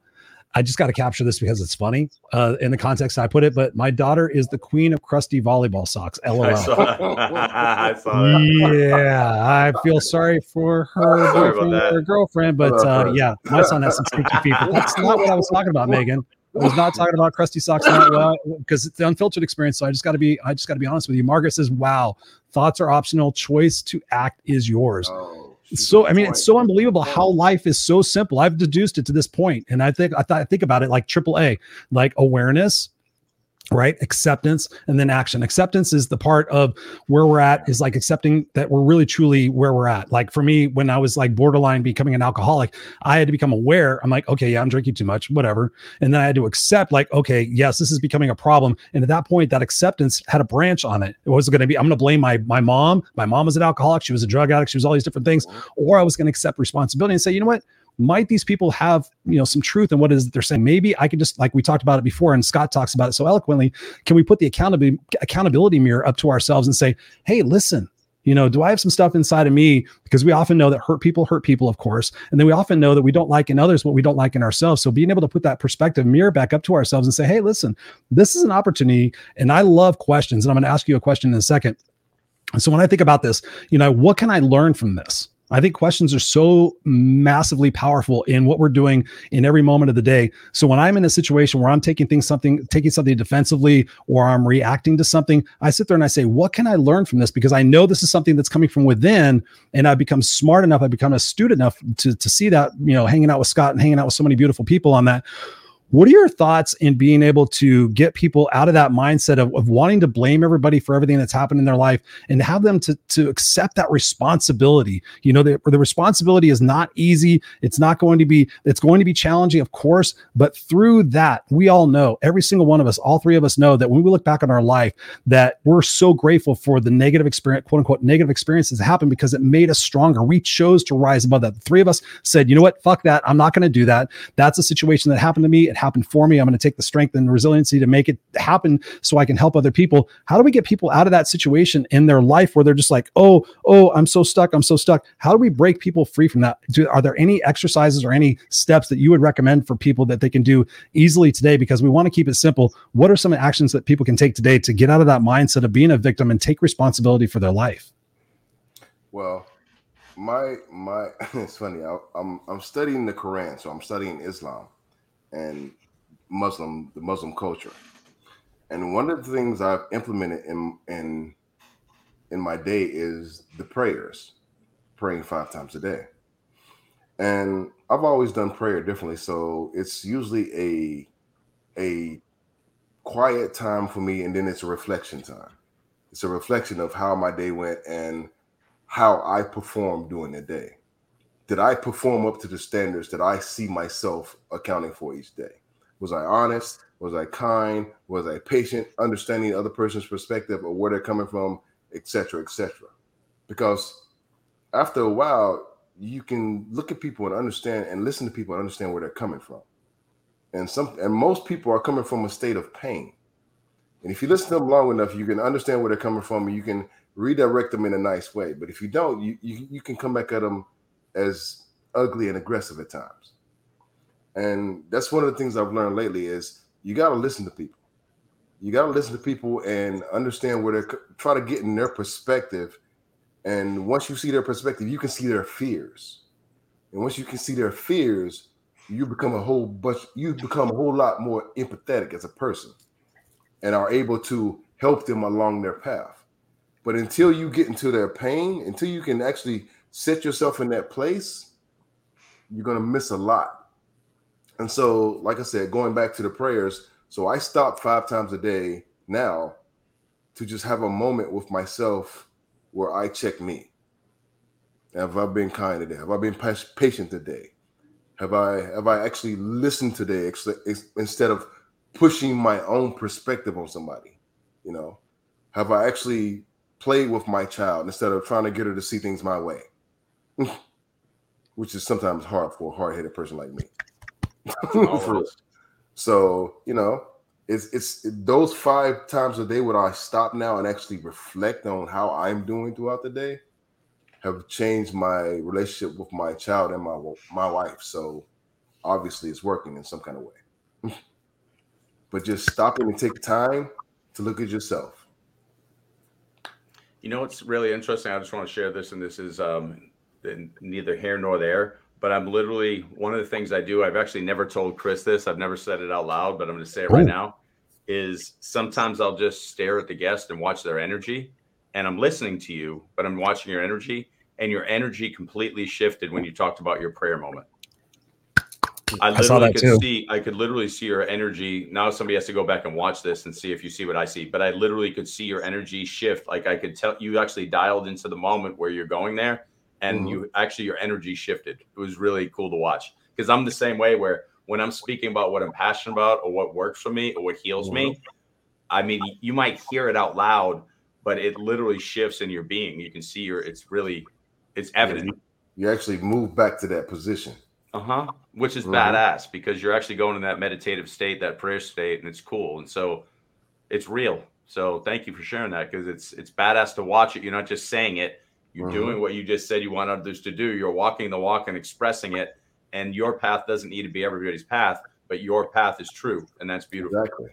I just got to capture this because it's funny uh, in the context I put it. But my daughter is the queen of crusty volleyball socks. LOL. I saw, I saw yeah, I feel sorry for her, sorry her girlfriend, but uh, yeah, my son has some sneaky feet. That's not what I was talking about, Megan. I was not talking about crusty socks because it's the unfiltered experience. So I just got to be, I just got to be honest with you. Margaret says, "Wow, thoughts are optional. Choice to act is yours." Oh so I mean, it's so unbelievable how life is so simple. I've deduced it to this point, and I think I thought I think about it like triple A, like awareness, right? Acceptance and then action. Acceptance is the part of where we're at is like accepting that we're really truly where we're at. Like for me when i was like borderline becoming an alcoholic i had to become aware. I'm like okay yeah i'm drinking too much whatever. And then i had to accept like okay yes this is becoming a problem. And at that point that acceptance had a branch on it. It was going to be i'm going to blame my my mom. My mom was an alcoholic. She was a drug addict. She was all these different things. Mm-hmm. Or i was going to accept responsibility and say you know what might these people have you know some truth in what is they're saying? Maybe i can just like we talked about it before and scott talks about it so eloquently can we put the accountability accountability mirror up to ourselves and say hey listen you know do i have some stuff inside of me? Because we often know that hurt people hurt people of course and then we often know that we don't like in others what we don't like in ourselves. So being able to put that perspective mirror back up to ourselves and say hey listen this is an opportunity and i love questions and i'm going to ask you a question in a second. So when i think about this you know what can i learn from this I think questions are so massively powerful in what we're doing in every moment of the day. So when I'm in a situation where I'm taking things something taking something defensively or I'm reacting to something, I sit there and I say, "What can I learn from this?" Because I know this is something that's coming from within and I've become smart enough, I've become astute enough to to see that, you know, hanging out with Scott and hanging out with so many beautiful people on that what are your thoughts in being able to get people out of that mindset of, of wanting to blame everybody for everything that's happened in their life and have them to, to accept that responsibility? You know, the, the responsibility is not easy. It's not going to be, it's going to be challenging, of course, but through that, we all know, every single one of us, all three of us know that when we look back on our life, that we're so grateful for the negative experience, quote unquote, negative experiences that happened because it made us stronger. We chose to rise above that. The three of us said, you know what, fuck that. I'm not going to do that. That's a situation that happened to me it happened for me. I'm going to take the strength and resiliency to make it happen so I can help other people. How do we get people out of that situation in their life where they're just like, oh, oh, I'm so stuck. I'm so stuck. How do we break people free from that? Do, are there any exercises or any steps that you would recommend for people that they can do easily today? Because we want to keep it simple. What are some actions that people can take today to get out of that mindset of being a victim and take responsibility for their life? Well, my my it's funny. I, I'm I'm studying the Quran, so I'm studying Islam, and Muslim, the Muslim culture. And one of the things I've implemented in in in my day is the prayers, praying five times a day. And I've always done prayer differently, so it's usually a a quiet time for me, and then it's a reflection time. It's a reflection of how my day went and how I performed during the day. Did I perform up to the standards that I see myself accounting for each day? Was I honest? Was I kind? Was I patient, understanding the other person's perspective or where they're coming from, etc., etc. Because after a while, you can look at people and understand and listen to people and understand where they're coming from. And some and most people are coming from a state of pain. And if you listen to them long enough, you can understand where they're coming from and you can redirect them in a nice way. But if you don't, you you, you can come back at them as ugly and aggressive at times. And that's one of the things I've learned lately is you got to listen to people. You got to listen to people and understand where they're try to get in their perspective. And once you see their perspective, you can see their fears. And once you can see their fears, you become a whole bunch, you become a whole lot more empathetic as a person and are able to help them along their path. But until you get into their pain, until you can actually set yourself in that place, you're going to miss a lot and so, like I said, going back to the prayers, so I stop five times a day now to just have a moment with myself where I check me. Have I been kind today? Have I been patient today? Have I have I actually listened today instead of pushing my own perspective on somebody? You know, have I actually played with my child instead of trying to get her to see things my way? Which is sometimes hard for a hard-headed person like me. so you know, it's it's those five times a day where I stop now and actually reflect on how I'm doing throughout the day have changed my relationship with my child and my my wife. So obviously, it's working in some kind of way. but just stopping and take time to look at yourself. You know what's really interesting? I just want to share this, and this is um, neither here nor there but I'm literally one of the things I do. I've actually never told Chris this. I've never said it out loud, but I'm going to say it right now. Is sometimes I'll just stare at the guest and watch their energy, and I'm listening to you, but I'm watching your energy, and your energy completely shifted when you talked about your prayer moment. I literally I could too. see. I could literally see your energy. Now somebody has to go back and watch this and see if you see what I see. But I literally could see your energy shift. Like I could tell you actually dialed into the moment where you're going there and mm-hmm. you actually your energy shifted. It was really cool to watch because I'm the same way where when I'm speaking about what I'm passionate about or what works for me or what heals mm-hmm. me, I mean, you might hear it out loud, but it literally shifts in your being. You can see your, it's really, it's evident. You actually move back to that position. Uh huh. Which is mm-hmm. badass because you're actually going in that meditative state, that prayer state, and it's cool. And so it's real. So thank you for sharing that because it's it's badass to watch it. You're not just saying it, you're mm-hmm. doing what you just said you want others to do. You're walking the walk and expressing it. And your path doesn't need to be everybody's path, but your path is true. And that's beautiful. Exactly.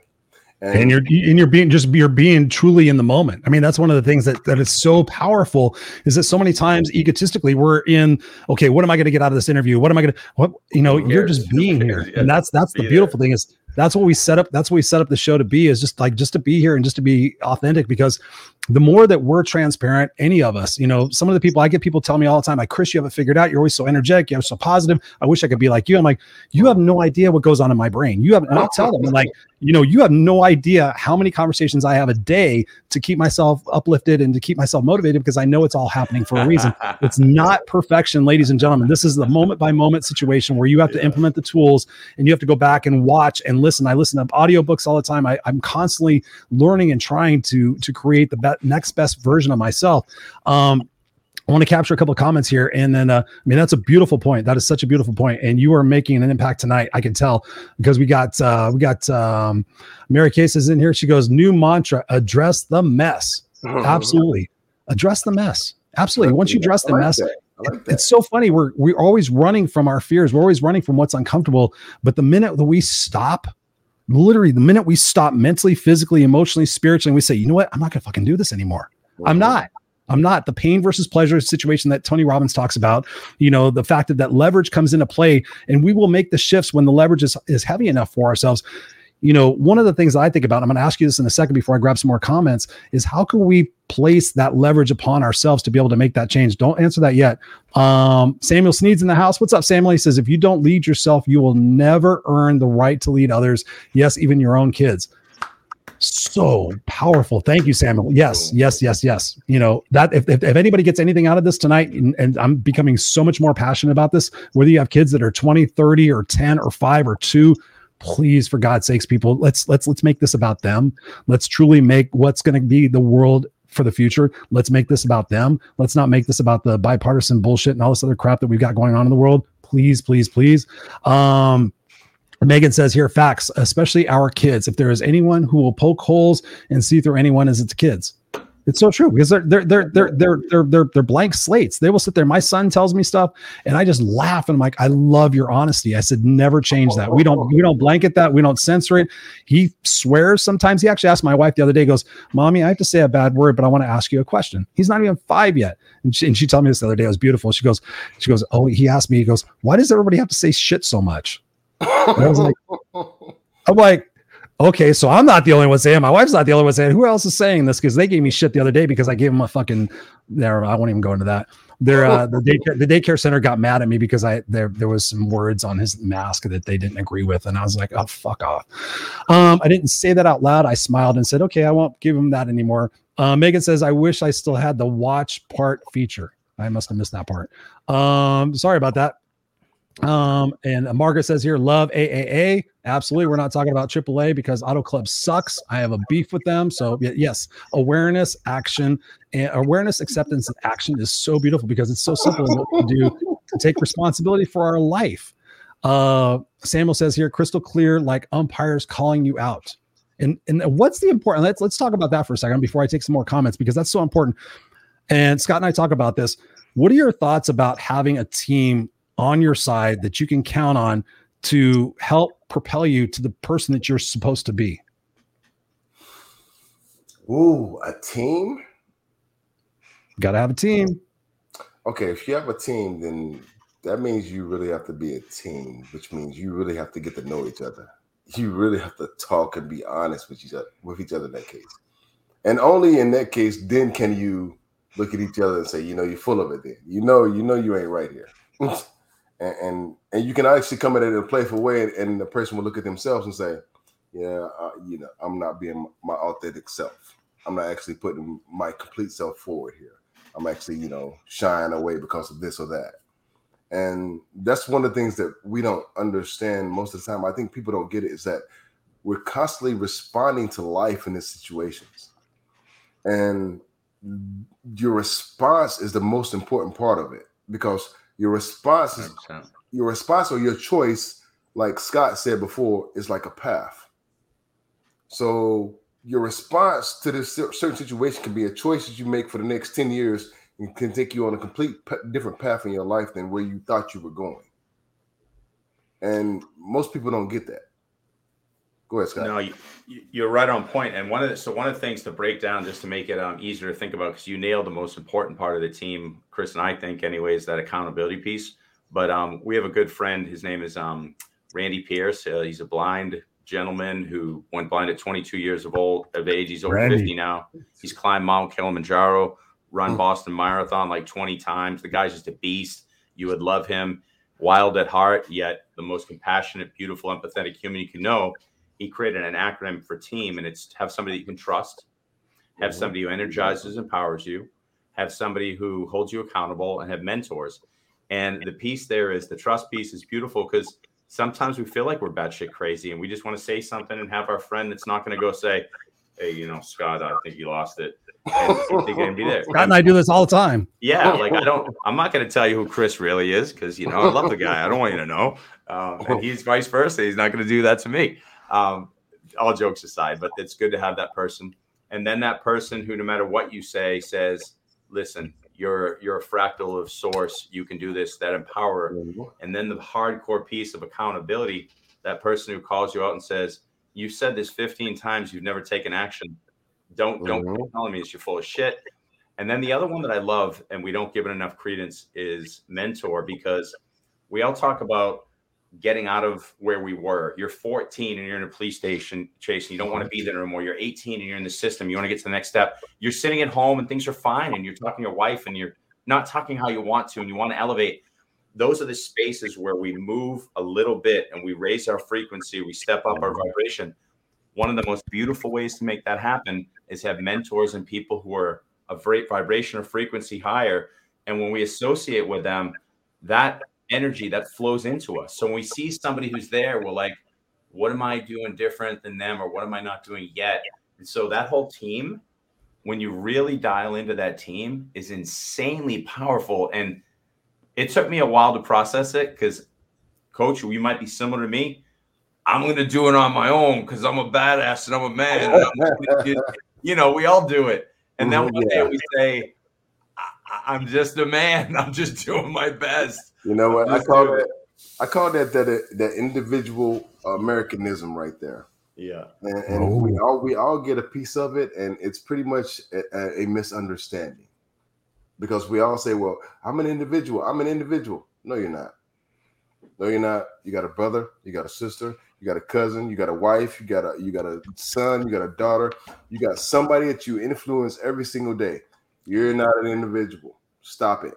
and, and, you're and you're being just you're being truly in the moment. I mean, that's one of the things that that is so powerful is that so many times egotistically we're in okay, what am I going to get out of this interview? What am I going to what you know? You're just being here, and that's that's the beautiful thing is that's what we set up that's what we set up the show to be is just like just to be here and just to be authentic because the more that we're transparent any of us you know some of the people i get people tell me all the time like chris you have it figured out. You're always so energetic. You're so positive. I wish i could be like you. I'm like you have no idea what goes on in my brain. You have and i'll tell them like you know you have no idea how many conversations i have a day to keep myself uplifted and to keep myself motivated because i know it's all happening for a reason it's not perfection ladies and gentlemen this is the moment by moment situation where you have to yeah. implement the tools and you have to go back and watch and listen. I listen to audiobooks all the time. I, am constantly learning and trying to to create the be- next best version of myself. Um, I want to capture a couple of comments here, and then uh, I mean that's a beautiful point. That is such a beautiful point, and you are making an impact tonight. I can tell because we got uh, we got um, Mary Case is in here. She goes, "New mantra: address the mess." Absolutely, address the mess. Absolutely. Once you address the mess, like it's so funny. We're we're always running from our fears. We're always running from what's uncomfortable. But the minute that we stop, literally the minute we stop mentally, physically, emotionally, spiritually, we say, you know what? I'm not gonna fucking do this anymore. Mm-hmm. I'm not. I'm not the pain versus pleasure situation that Tony Robbins talks about. You know, the fact that that leverage comes into play, and we will make the shifts when the leverage is, is heavy enough for ourselves you know, one of the things I think about, I'm going to ask you this in a second before I grab some more comments, is how can we place that leverage upon ourselves to be able to make that change? Don't answer that yet. Um, Samuel Sneed's in the house. What's up, Samuel? He says, if you don't lead yourself, you will never earn the right to lead others. Yes, even your own kids. So powerful. Thank you, Samuel. Yes, yes, yes, yes. You know, that if, if, if anybody gets anything out of this tonight, and, and I'm becoming so much more passionate about this, whether you have kids that are 20, 30, or 10, or five, or two, please for god's sakes people let's let's let's make this about them let's truly make what's going to be the world for the future let's make this about them let's not make this about the bipartisan bullshit and all this other crap that we've got going on in the world please please please um Megan says here facts, especially our kids. If there is anyone who will poke holes and see through anyone, is it's kids. It's so true because they're they're they're they're they're they're they're, they're blank slates. They will sit there. My son tells me stuff, and I just laugh and I'm like, I love your honesty. I said, never change that. We don't we don't blanket that. We don't censor it. He swears sometimes. He actually asked my wife the other day. Goes, "Mommy, I have to say a bad word, but I want to ask you a question." He's not even five yet, and she, and she told me this the other day. It was beautiful. She goes, she goes, "Oh," he asked me. He goes, "Why does everybody have to say shit so much?" And I was like, I'm like, okay, so I'm not the only one saying. My wife's not the only one saying. Who else is saying this? Because they gave me shit the other day because I gave them a fucking. There, I won't even go into that. There, uh, the daycare, the daycare center got mad at me because I there there was some words on his mask that they didn't agree with, and I was like, oh fuck off. Um, I didn't say that out loud. I smiled and said, okay, I won't give him that anymore. Uh, Megan says, I wish I still had the watch part feature. I must have missed that part. Um, sorry about that. Um, and Margaret says here, love AAA. Absolutely. We're not talking about AAA because Auto Club sucks. I have a beef with them. So, yes, awareness, action, and awareness, acceptance, and action is so beautiful because it's so simple what we do to take responsibility for our life. Uh, Samuel says here, crystal clear, like umpires calling you out. And, and what's the important? Let's let's talk about that for a second before I take some more comments because that's so important. And Scott and I talk about this. What are your thoughts about having a team on your side that you can count on to help propel you to the person that you're supposed to be? Ooh, a team? Got to have a team. Okay, if you have a team, then that means you really have to be a team, which means you really have to get to know each other. You really have to talk and be honest with each other with each other in that case. And only in that case, then can you look at each other and say, you know, you're full of it. Then you know, you know, you ain't right here. and, and, and you can actually come at it in a playful way, and, and the person will look at themselves and say, "Yeah, uh, you know, I'm not being my authentic self. I'm not actually putting my complete self forward here. I'm actually, you know, shying away because of this or that." And that's one of the things that we don't understand most of the time. I think people don't get it is that we're constantly responding to life in these situations, and your response is the most important part of it because your response is your response or your choice, like Scott said before, is like a path. So your response to this certain situation can be a choice that you make for the next 10 years and can take you on a complete different path in your life than where you thought you were going. And most people don't get that. Go ahead, Scott. No, you, you're right on point. And one of the, so one of the things to break down, just to make it um, easier to think about, because you nailed the most important part of the team, Chris and I think, anyways, that accountability piece. But um, we have a good friend. His name is um, Randy Pierce. Uh, he's a blind gentleman who went blind at 22 years of old of age. He's over Randy. 50 now. He's climbed Mount Kilimanjaro, run mm. Boston Marathon like 20 times. The guy's just a beast. You would love him. Wild at heart, yet the most compassionate, beautiful, empathetic human you can know he created an acronym for team, and it's have somebody you can trust, have mm-hmm. somebody who energizes, and empowers you, have somebody who holds you accountable, and have mentors. And the piece there is the trust piece is beautiful because sometimes we feel like we're batshit crazy and we just want to say something and have our friend that's not going to go say, Hey, you know, Scott, I think you lost it. And they can be there. Scott and I do this all the time. Yeah. Like, I don't, I'm not going to tell you who Chris really is because, you know, I love the guy. I don't want you to know. Um, and he's vice versa. He's not going to do that to me. Um, all jokes aside, but it's good to have that person. And then that person who, no matter what you say, says, listen, you're you're a fractal of source. You can do this, that empower. And then the hardcore piece of accountability, that person who calls you out and says, You've said this 15 times, you've never taken action. Don't don't mm-hmm. tell me it's you're full of shit. And then the other one that I love, and we don't give it enough credence, is mentor because we all talk about getting out of where we were. You're 14 and you're in a police station chasing. You don't want to be there anymore. You're 18 and you're in the system. You want to get to the next step. You're sitting at home and things are fine and you're talking to your wife and you're not talking how you want to and you want to elevate. Those are the spaces where we move a little bit and we raise our frequency, we step up our vibration. One of the most beautiful ways to make that happen is have mentors and people who are a vibration or frequency higher. And when we associate with them, that energy that flows into us. So when we see somebody who's there, we're like, what am I doing different than them or what am I not doing yet? And so that whole team, when you really dial into that team, is insanely powerful. And it took me a while to process it because, coach, you might be similar to me. I'm going to do it on my own because I'm a badass and I'm a man. I'm you know, we all do it. And then mm-hmm. one day we say, I'm just a man. I'm just doing my best. You know what? I call that I call that that that individual Americanism right there. Yeah, and, and oh. we all we all get a piece of it, and it's pretty much a, a, misunderstanding because we all say, "Well, I'm an individual. I'm an individual." No, you're not. No, you're not. You got a brother. You got a sister. You got a cousin. You got a wife. You got a you got a son. You got a daughter. You got somebody that you influence every single day. You're not an individual. Stop it.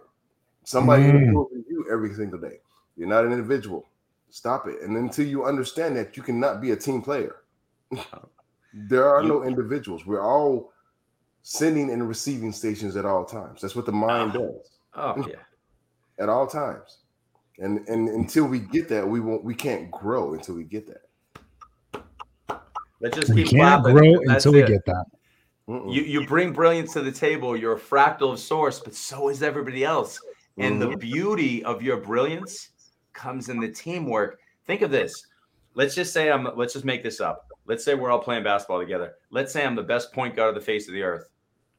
Somebody mm. you every single day. You're not an individual. Stop it. And until you understand that, you cannot be a team player. there are no individuals. We're all sending and receiving stations at all times. That's what the mind oh. does. Oh yeah. At all times. And and until we get that, we won't we can't grow until we get that. Let's just we keep can't grow until we get that. You you bring brilliance to the table. You're a fractal of source, but so is everybody else. And mm-hmm. the beauty of your brilliance comes in the teamwork. Think of this. Let's just say I'm let's just make this up. Let's say we're all playing basketball together. Let's say I'm the best point guard of the face of the earth.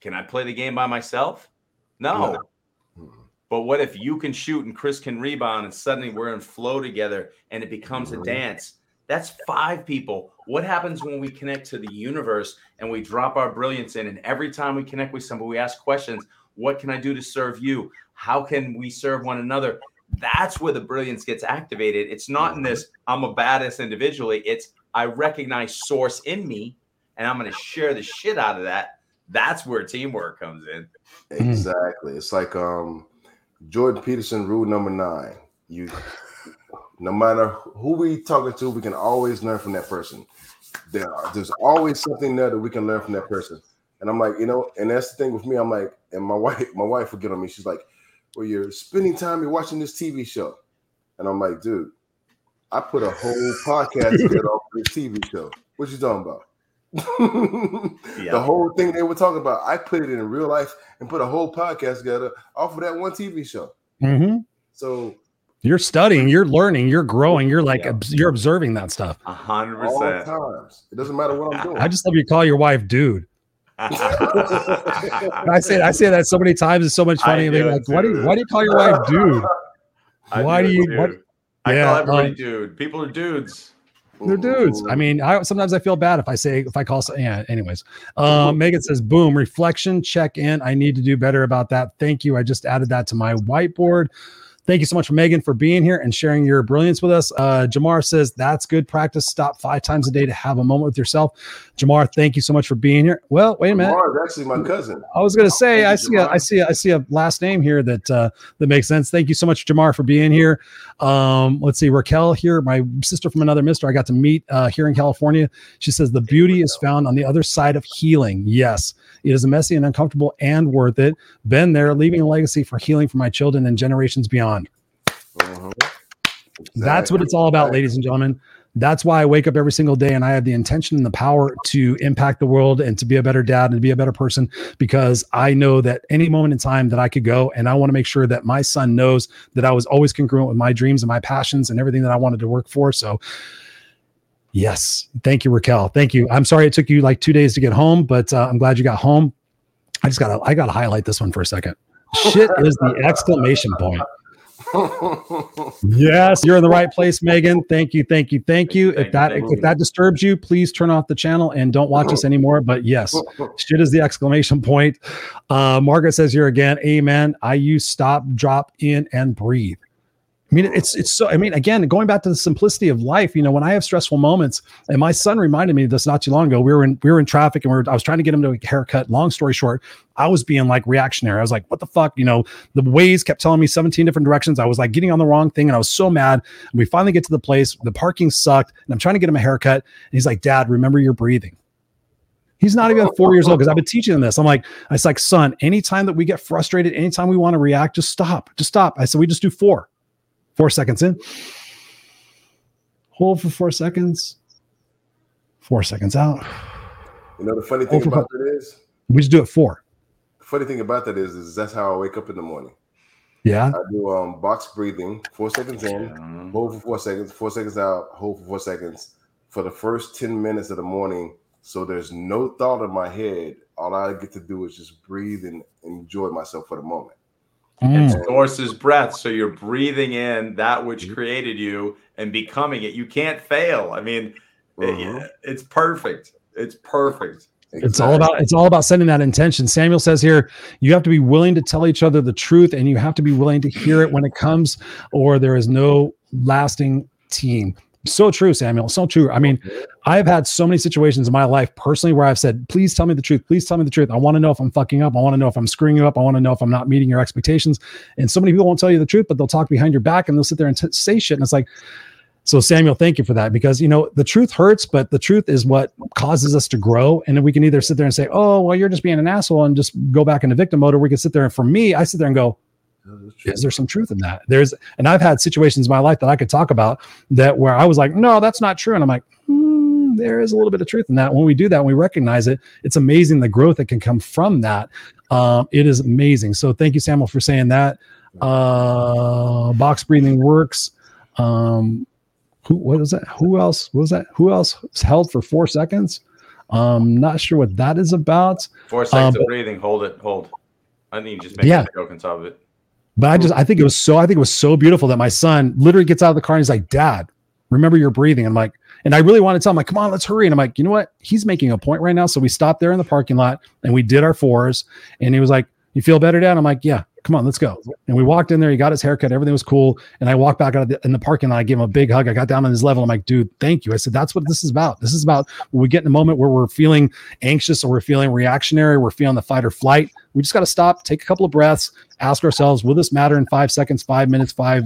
Can I play the game by myself? No. Mm-hmm. But what if you can shoot and Chris can rebound and suddenly we're in flow together and it becomes a mm-hmm. dance? That's five people. What happens when we connect to the universe and we drop our brilliance in? And every time we connect with somebody, we ask questions What can I do to serve you? How can we serve one another? That's where the brilliance gets activated. It's not in this, I'm a badass individually. It's, I recognize source in me and I'm going to share the shit out of that. That's where teamwork comes in. Exactly. It's like um Jordan Peterson rule number nine. You no matter who we talking to, we can always learn from that person. There are, there's always something there that we can learn from that person. And I'm like, you know, and that's the thing with me. I'm like, and my wife, my wife will get on me. She's like, Well, you're spending time, you're watching this TV show. And I'm like, dude, I put a whole podcast together off this TV show. What you talking about? yeah. The whole thing they were talking about, I put it in real life and put a whole podcast together off of that one TV show. Mm-hmm. So you're studying, you're learning, you're growing, you're like yeah. you're observing that stuff. A hundred percent. times. It doesn't matter what I'm doing. I just love you call your wife dude. I say I say that so many times. It's so much funny. like, why do you, why do you call your wife dude? why do, do you? What, I yeah, call everybody um, dude. People are dudes. They're dudes. I mean, I sometimes I feel bad if I say if I call. Yeah. Anyways, um, Megan says, "Boom, reflection, check in. I need to do better about that. Thank you. I just added that to my whiteboard." Thank you so much, Megan, for being here and sharing your brilliance with us. Uh, Jamar says that's good practice. Stop five times a day to have a moment with yourself. Jamar, thank you so much for being here. Well, wait a minute. Jamar is actually my cousin. I was going to say I see a, I see a, I see a last name here that uh, that makes sense. Thank you so much, Jamar, for being here. Um, let's see, Raquel here, my sister from another mister. I got to meet uh, here in California. She says the beauty is found on the other side of healing. Yes, it is messy and uncomfortable and worth it. Been there, leaving a legacy for healing for my children and generations beyond. Exactly. That's what it's all about, ladies and gentlemen. That's why I wake up every single day and I have the intention and the power to impact the world and to be a better dad and to be a better person because I know that any moment in time that I could go and I want to make sure that my son knows that I was always congruent with my dreams and my passions and everything that I wanted to work for. So, yes, thank you, Raquel. Thank you. I'm sorry it took you like two days to get home, but uh, I'm glad you got home. I just got to, I got to highlight this one for a second. Shit is the exclamation point yes, you're in the right place, Megan. Thank you, thank you, thank you. Thank if that you, if that disturbs you, please turn off the channel and don't watch us anymore. But yes, shit is the exclamation point. Uh, Margaret says here again, Amen. I use stop, drop in, and breathe. I mean, it's it's so. I mean, again, going back to the simplicity of life. You know, when I have stressful moments, and my son reminded me of this not too long ago. We were in we were in traffic, and we were, I was trying to get him to a haircut. Long story short, I was being like reactionary. I was like, "What the fuck?" You know, the Waze kept telling me 17 different directions. I was like getting on the wrong thing, and I was so mad. And we finally get to the place. The parking sucked, and I'm trying to get him a haircut. And he's like, "Dad, remember your breathing." He's not even four years old because I've been teaching him this. I'm like, it's like, son, anytime that we get frustrated, anytime we want to react, just stop, just stop. I said, we just do four. Four seconds in. Hold for four seconds. Four seconds out. You know the funny thing about four. that is we just do it four. The funny thing about that is, is that's how I wake up in the morning. Yeah. I do um box breathing, four seconds in, hold for four seconds, four seconds out, hold for four seconds for the first 10 minutes of the morning. So there's no thought in my head. All I get to do is just breathe and enjoy myself for the moment. Mm. It sources breath. So you're breathing in that which mm-hmm. created you and becoming it. You can't fail. I mean, mm-hmm. it, it's perfect. It's perfect. Exactly. It's all about it's all about setting that intention. Samuel says here, you have to be willing to tell each other the truth and you have to be willing to hear it when it comes, or there is no lasting team. So true, Samuel. So true. I mean, I've had so many situations in my life personally where I've said, please tell me the truth. Please tell me the truth. I want to know if I'm fucking up. I want to know if I'm screwing you up. I want to know if I'm not meeting your expectations. And so many people won't tell you the truth, but they'll talk behind your back and they'll sit there and t- say shit. And it's like, so Samuel, thank you for that because you know the truth hurts, but the truth is what causes us to grow. And we can either sit there and say, "Oh, well, you're just being an asshole," and just go back into victim mode, or we can sit there and for me, I sit there and go, is there some truth in that? There's, and I've had situations in my life that I could talk about that where I was like, no, that's not true. And I'm like, hmm, there is a little bit of truth in that. When we do that, when we recognize it, it's amazing the growth that can come from that. Um, it is amazing. So thank you, Samuel, for saying that. Uh, box breathing works. Um, who, what is that? Who else? What was that? Who else held for four seconds? Um, not sure what that is about. Four seconds um, of breathing. Hold it. Hold. I need just make yeah. a joke on top of it. But I just I think it was so I think it was so beautiful that my son literally gets out of the car and he's like, Dad, remember your breathing. I'm like, and I really want to tell him, like, come on, let's hurry. And I'm like, you know what? He's making a point right now. So we stopped there in the parking lot and we did our fours. And he was like, You feel better, Dad? I'm like, Yeah, come on, let's go. And we walked in there. He got his haircut. Everything was cool. And I walked back out the, in the parking lot. I gave him a big hug. I got down on his level. I'm like, dude, thank you. I said, that's what this is about. This is about when we get in a moment where we're feeling anxious or we're feeling reactionary, we're feeling the fight or flight. We just got to stop, take a couple of breaths, ask ourselves, will this matter in five seconds, five minutes, five,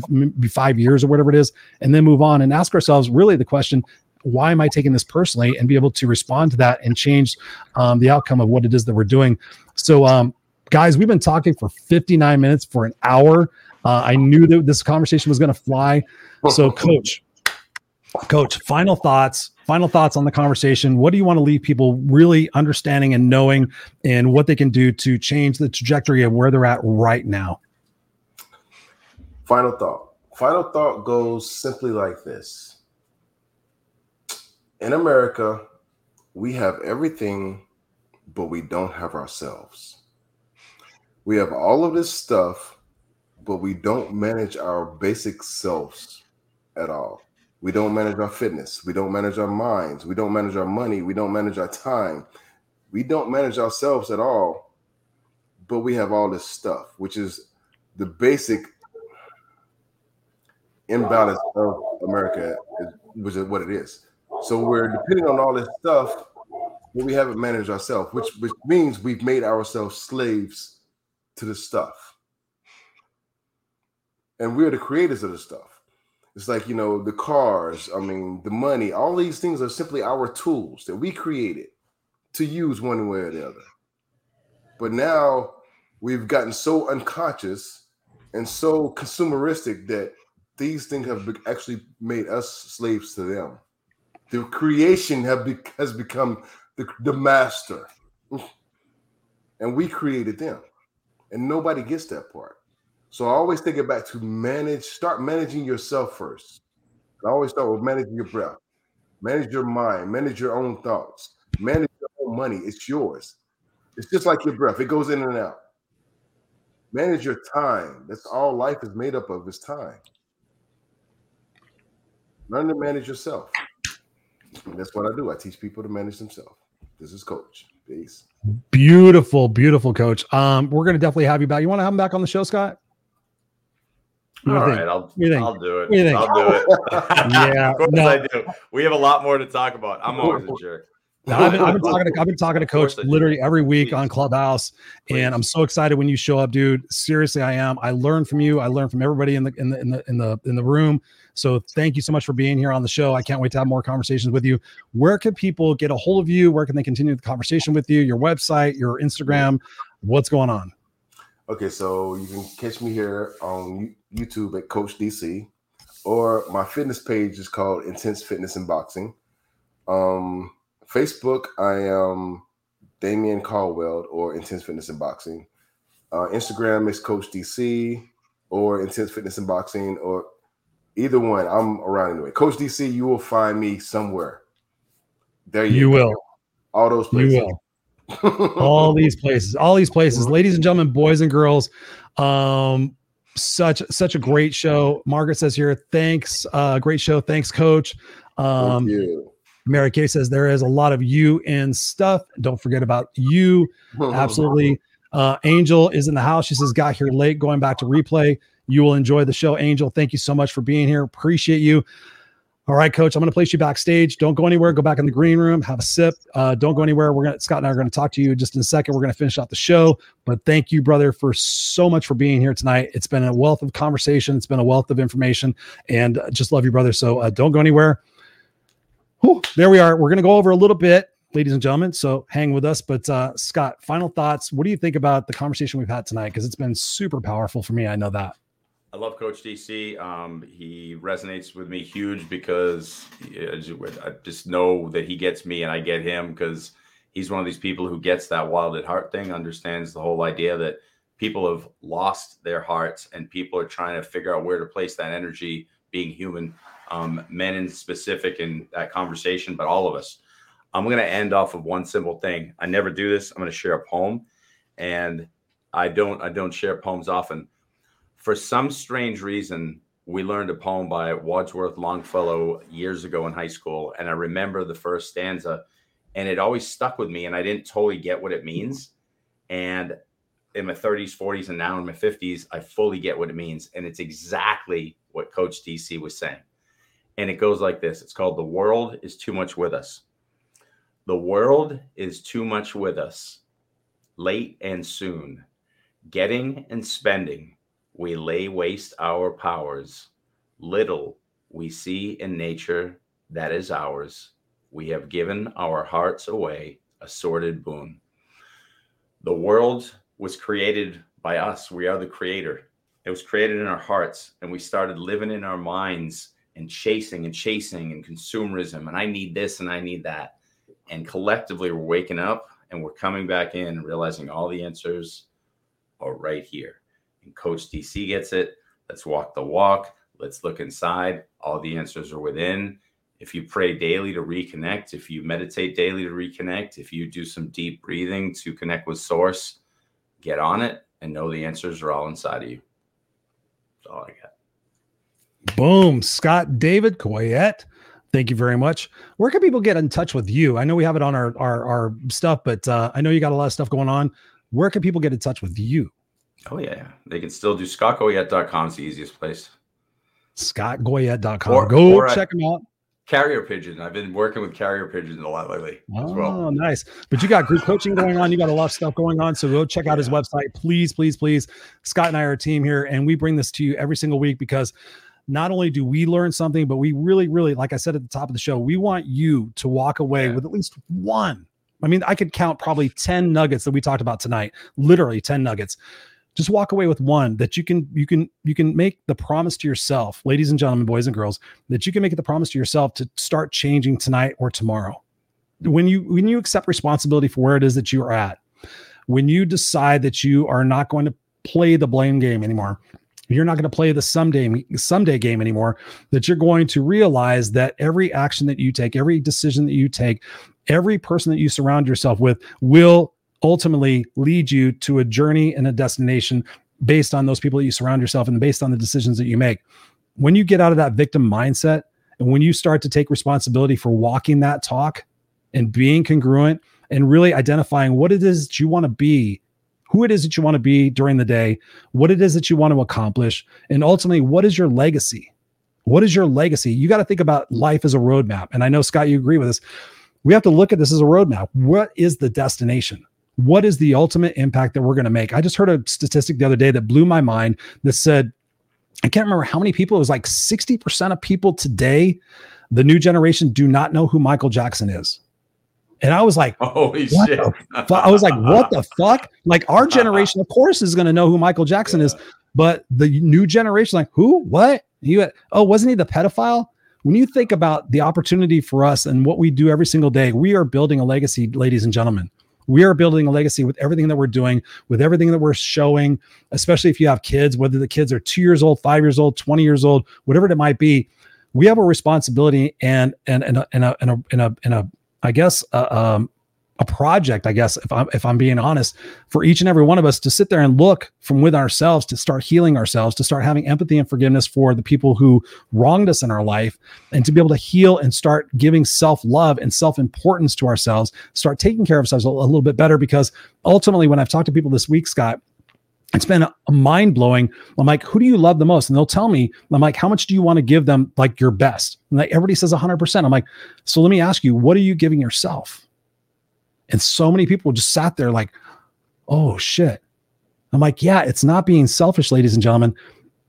five years, or whatever it is, and then move on and ask ourselves really the question, why am I taking this personally and be able to respond to that and change um, the outcome of what it is that we're doing. So um, guys, we've been talking for 59 minutes for an hour. Uh, I knew that this conversation was going to fly. So, coach, coach, final thoughts. Final thoughts on the conversation. What do you want to leave people really understanding and knowing, and what they can do to change the trajectory of where they're at right now? Final thought. Final thought goes simply like this. In America, we have everything, but we don't have ourselves. We have all of this stuff, but we don't manage our basic selves at all. We don't manage our fitness. We don't manage our minds. We don't manage our money. We don't manage our time. We don't manage ourselves at all. But we have all this stuff, which is the basic imbalance of America, which is what it is. So we're depending on all this stuff, but we haven't managed ourselves, which which means we've made ourselves slaves to the stuff. And we're the creators of the stuff. It's like, you know, the cars, I mean, the money, all these things are simply our tools that we created to use one way or the other. But now we've gotten so unconscious and so consumeristic that these things have actually made us slaves to them. The creation have be- has become the, the master, and we created them, and nobody gets that part. So I always think it back to manage, start managing yourself first. I always start with managing your breath, manage your mind, manage your own thoughts, manage your own money. It's yours. It's just like your breath, it goes in and out. Manage your time. That's all life is made up of is time. Learn to manage yourself. And that's what I do. I teach people to manage themselves. This is Coach. Peace. Beautiful, beautiful, Coach. Um, we're gonna definitely have you back. You want to have him back on the show, Scott? All right, I'll, I'll do it. I'll do it. yeah, of course no. I do. We have a lot more to talk about. I'm always a jerk. I've, been, I've, been, talking to I've been talking to Coach literally every week on Clubhouse, Please. and I'm so excited when you show up, dude. Seriously, I am. I learn from you. I learn from everybody in the in the in the in the in the room. So thank you so much for being here on the show. I can't wait to have more conversations with you. Where can people get a hold of you? Where can they continue the conversation with you? Your website, your Instagram, what's going on? Okay, so you can catch me here on YouTube at Coach DC, or my fitness page is called Intense Fitness and Boxing. Um, Facebook, I am Damion Caldwell or Intense Fitness and Boxing. Uh, Instagram is Coach DC or Intense Fitness and Boxing, or either one. I'm around anyway. Coach DC, you will find me somewhere. There you, you will. All those places. You will all these places, all these places, ladies and gentlemen, boys and girls. Um, such such a great show. Margaret says here, thanks, uh, great show. Thanks, coach. Um, Thank you. Mary Kay says there is a lot of you in stuff. Don't forget about you. Absolutely. Uh, Angel is in the house. She says, got here late, going back to replay. You will enjoy the show. Angel, thank you so much for being here. Appreciate you. All right, coach, I'm going to place you backstage. Don't go anywhere. Go back in the green room, have a sip. Uh, don't go anywhere. We're going to, Scott and I are going to talk to you just in a second. We're going to finish out the show. But thank you, brother, for so much for being here tonight. It's been a wealth of conversation, it's been a wealth of information, and uh, just love you, brother. So uh, don't go anywhere. Whew, there we are. We're going to go over a little bit, ladies and gentlemen. So hang with us. But uh, Scott, final thoughts. What do you think about the conversation we've had tonight? Because it's been super powerful for me. I know that. I love Coach DC. Um, he resonates with me huge because I just know that he gets me and I get him because he's one of these people who gets that wild at heart thing, understands the whole idea that people have lost their hearts and people are trying to figure out where to place that energy, being human, um, men in specific in that conversation, but all of us. I'm going to end off of one simple thing. I never do this. I'm going to share a poem, and I don't. I don't share poems often for some strange reason, we learned a poem by Wordsworth Longfellow years ago in high school. And I remember the first stanza, and it always stuck with me. And I didn't totally get what it means. And in my 30s, 40s, and now in my 50s, I fully get what it means. And it's exactly what Coach DC was saying. And it goes like this it's called The World is Too Much With Us. The world is too much with us, late and soon, getting and spending we lay waste our powers. Little we see in nature that is ours. We have given our hearts away, a sordid boon. The world was created by us. We are the creator. It was created in our hearts, and we started living in our minds and chasing and chasing and consumerism. And I need this and I need that. And collectively, we're waking up and we're coming back in realizing all the answers are right here and Coach DC gets it. Let's walk the walk. Let's look inside. All the answers are within. If you pray daily to reconnect, if you meditate daily to reconnect, if you do some deep breathing to connect with source, get on it and know the answers are all inside of you. That's all I got. Boom. Scott David Goyette. Thank you very much. Where can people get in touch with you? I know we have it on our our, our stuff, but uh, I know you got a lot of stuff going on. Where can people get in touch with you? Oh yeah, they can still do scottgoyette.com is the easiest place. ScottGoyette.com. Or, Go or check them out. Carrier pigeon. I've been working with carrier pigeons a lot lately. Oh, well. nice. But you got group coaching going on. You got a lot of stuff going on. So go check out his website, please, please, please. Scott and I are a team here, and we bring this to you every single week because not only do we learn something, but we really, really, like I said at the top of the show, we want you to walk away yeah. with at least one. I mean, I could count probably 10 nuggets that we talked about tonight, literally 10 nuggets just walk away with one that you can you can you can make the promise to yourself ladies and gentlemen boys and girls that you can make the promise to yourself to start changing tonight or tomorrow. When you when you accept responsibility for where it is that you are at when you decide that you are not going to play the blame game anymore you're not going to play the someday someday game anymore that you're going to realize that every action that you take every decision that you take every person that you surround yourself with will ultimately lead you to a journey and a destination based on those people that you surround yourself and based on the decisions that you make. When you get out of that victim mindset and when you start to take responsibility for walking that talk and being congruent and really identifying what it is that you want to be, who it is that you want to be during the day, what it is that you want to accomplish, and ultimately, what is your legacy? What is your legacy? You got to think about life as a roadmap. And I know, Scott, you agree with this. We have to look at this as a roadmap. What is the destination? What is the ultimate impact that we're going to make? I just heard a statistic the other day that blew my mind that said, I can't remember how many people, it was like 60% of people today, the new generation, do not know who Michael Jackson is. And I was like, holy shit. I was like, what the fuck? Like, our generation, of course, is going to know who Michael Jackson yeah. is, but the new generation, like, who? What? You, oh, wasn't he the pedophile? When you think about the opportunity for us and what we do every single day, we are building a legacy, ladies and gentlemen. We are building a legacy with everything that we're doing, with everything that we're showing, especially if you have kids, whether the kids are two years old, five years old, 20 years old, whatever it might be. We have a responsibility and and and a and a and a, and a, and a I guess uh, um, a project, I guess, if I'm if I'm being honest, for each and every one of us to sit there and look from within ourselves to start healing ourselves, to start having empathy and forgiveness for the people who wronged us in our life, and to be able to heal and start giving self-love and self-importance to ourselves, start taking care of ourselves a, a little bit better. Because ultimately, when I've talked to people this week, Scott, it's been mind blowing. I'm like, who do you love the most? And they'll tell me, I'm like, how much do you want to give them like your best? And like everybody says 100%. I'm like, so let me ask you, what are you giving yourself? And so many people just sat there like, oh shit. I'm like, yeah, it's not being selfish, ladies and gentlemen.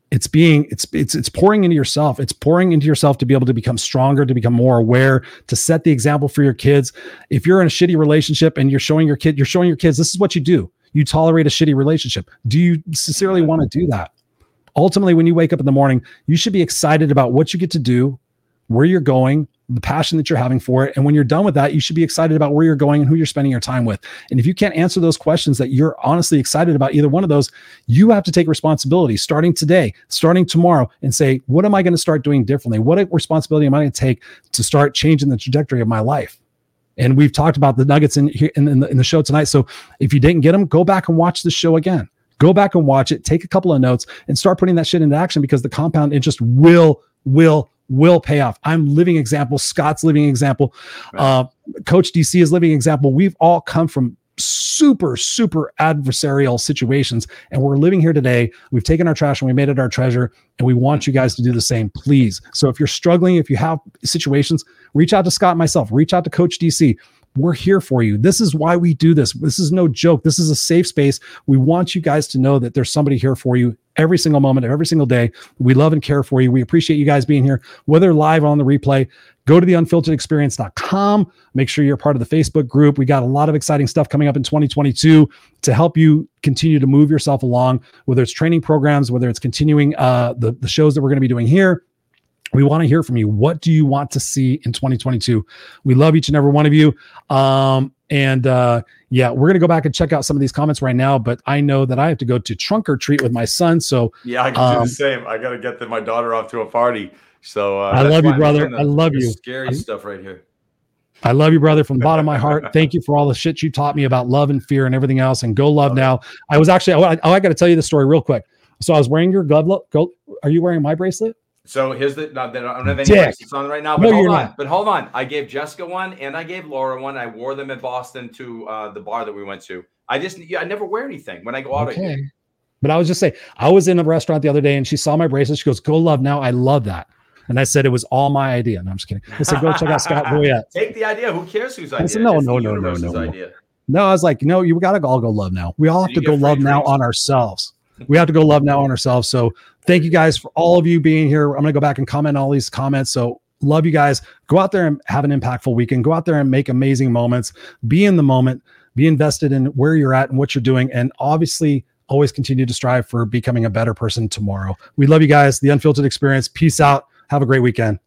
It's being, it's, it's, it's pouring into yourself. It's pouring into yourself to be able to become stronger, to become more aware, to set the example for your kids. If you're in a shitty relationship and you're showing your kid, you're showing your kids, this is what you do. You tolerate a shitty relationship. Do you sincerely want to do that? Ultimately, when you wake up in the morning, you should be excited about what you get to do, where you're going, the passion that you're having for it. And when you're done with that, you should be excited about where you're going and who you're spending your time with. And if you can't answer those questions that you're honestly excited about either one of those, you have to take responsibility starting today, starting tomorrow, and say, what am I going to start doing differently? What responsibility am I going to take to start changing the trajectory of my life? And we've talked about the nuggets in here in, in, the, in the show tonight. So if you didn't get them, go back and watch the show again. Go back and watch it, take a couple of notes, and start putting that shit into action because the compound interest will, will, will pay off. I'm living example. Scott's living example. Right. Uh, Coach DC is living example. We've all come from super, super adversarial situations, and we're living here today. We've taken our trash and we made it our treasure, and we want you guys to do the same, please. So if you're struggling, if you have situations, reach out to Scott myself, reach out to Coach DC. We're here for you. This is why we do this. This is no joke. This is a safe space. We want you guys to know that there's somebody here for you every single moment of every single day. We love and care for you. We appreciate you guys being here, whether live or on the replay. Go to the unfilteredexperience.com. Make sure you're part of the Facebook group. We got a lot of exciting stuff coming up in 2022 to help you continue to move yourself along, whether it's training programs, whether it's continuing uh, the, the shows that we're going to be doing here we want to hear from you. What do you want to see in 2022? We love each and every one of you. Um, and uh, yeah, we're gonna go back and check out some of these comments right now. But I know that I have to go to trunk or treat with my son. So yeah, I can um, do the um, same. I gotta get the, my daughter off to a party. So uh, I love you, brother. I love you. Scary I, stuff right here. I love you, brother, from the bottom of my heart. Thank you for all the shit you taught me about love and fear and everything else. And go love now. I was actually, I, I got to tell you the story real quick. So I was wearing your glove. Go, are you wearing my bracelet? So here's the. No, I don't have any bracelets on right now. But no, hold on. Not. But hold on. I gave Jessica one and I gave Laura one. I wore them in Boston to uh, the bar that we went to. I just, I never wear anything when I go out. Okay. But I was just saying, I was in a restaurant the other day and she saw my bracelet. She goes, "Go love now." I love that. And I said it was all my idea. No, I'm just kidding. I said, go check out Scott Goyette. Take the idea. Who cares whose idea? I said, no, no, no, no, no, no. No, I was like, no, you got to all go love now. We all have to go love drinks? now on ourselves. We have to go love now on ourselves. So thank you guys for all of you being here. I'm going to go back and comment all these comments. So love you guys. Go out there and have an impactful weekend. Go out there and make amazing moments. Be in the moment. Be invested in where you're at and what you're doing. And obviously, always continue to strive for becoming a better person tomorrow. We love you guys. The Unfiltered Experience. Peace out. Have a great weekend.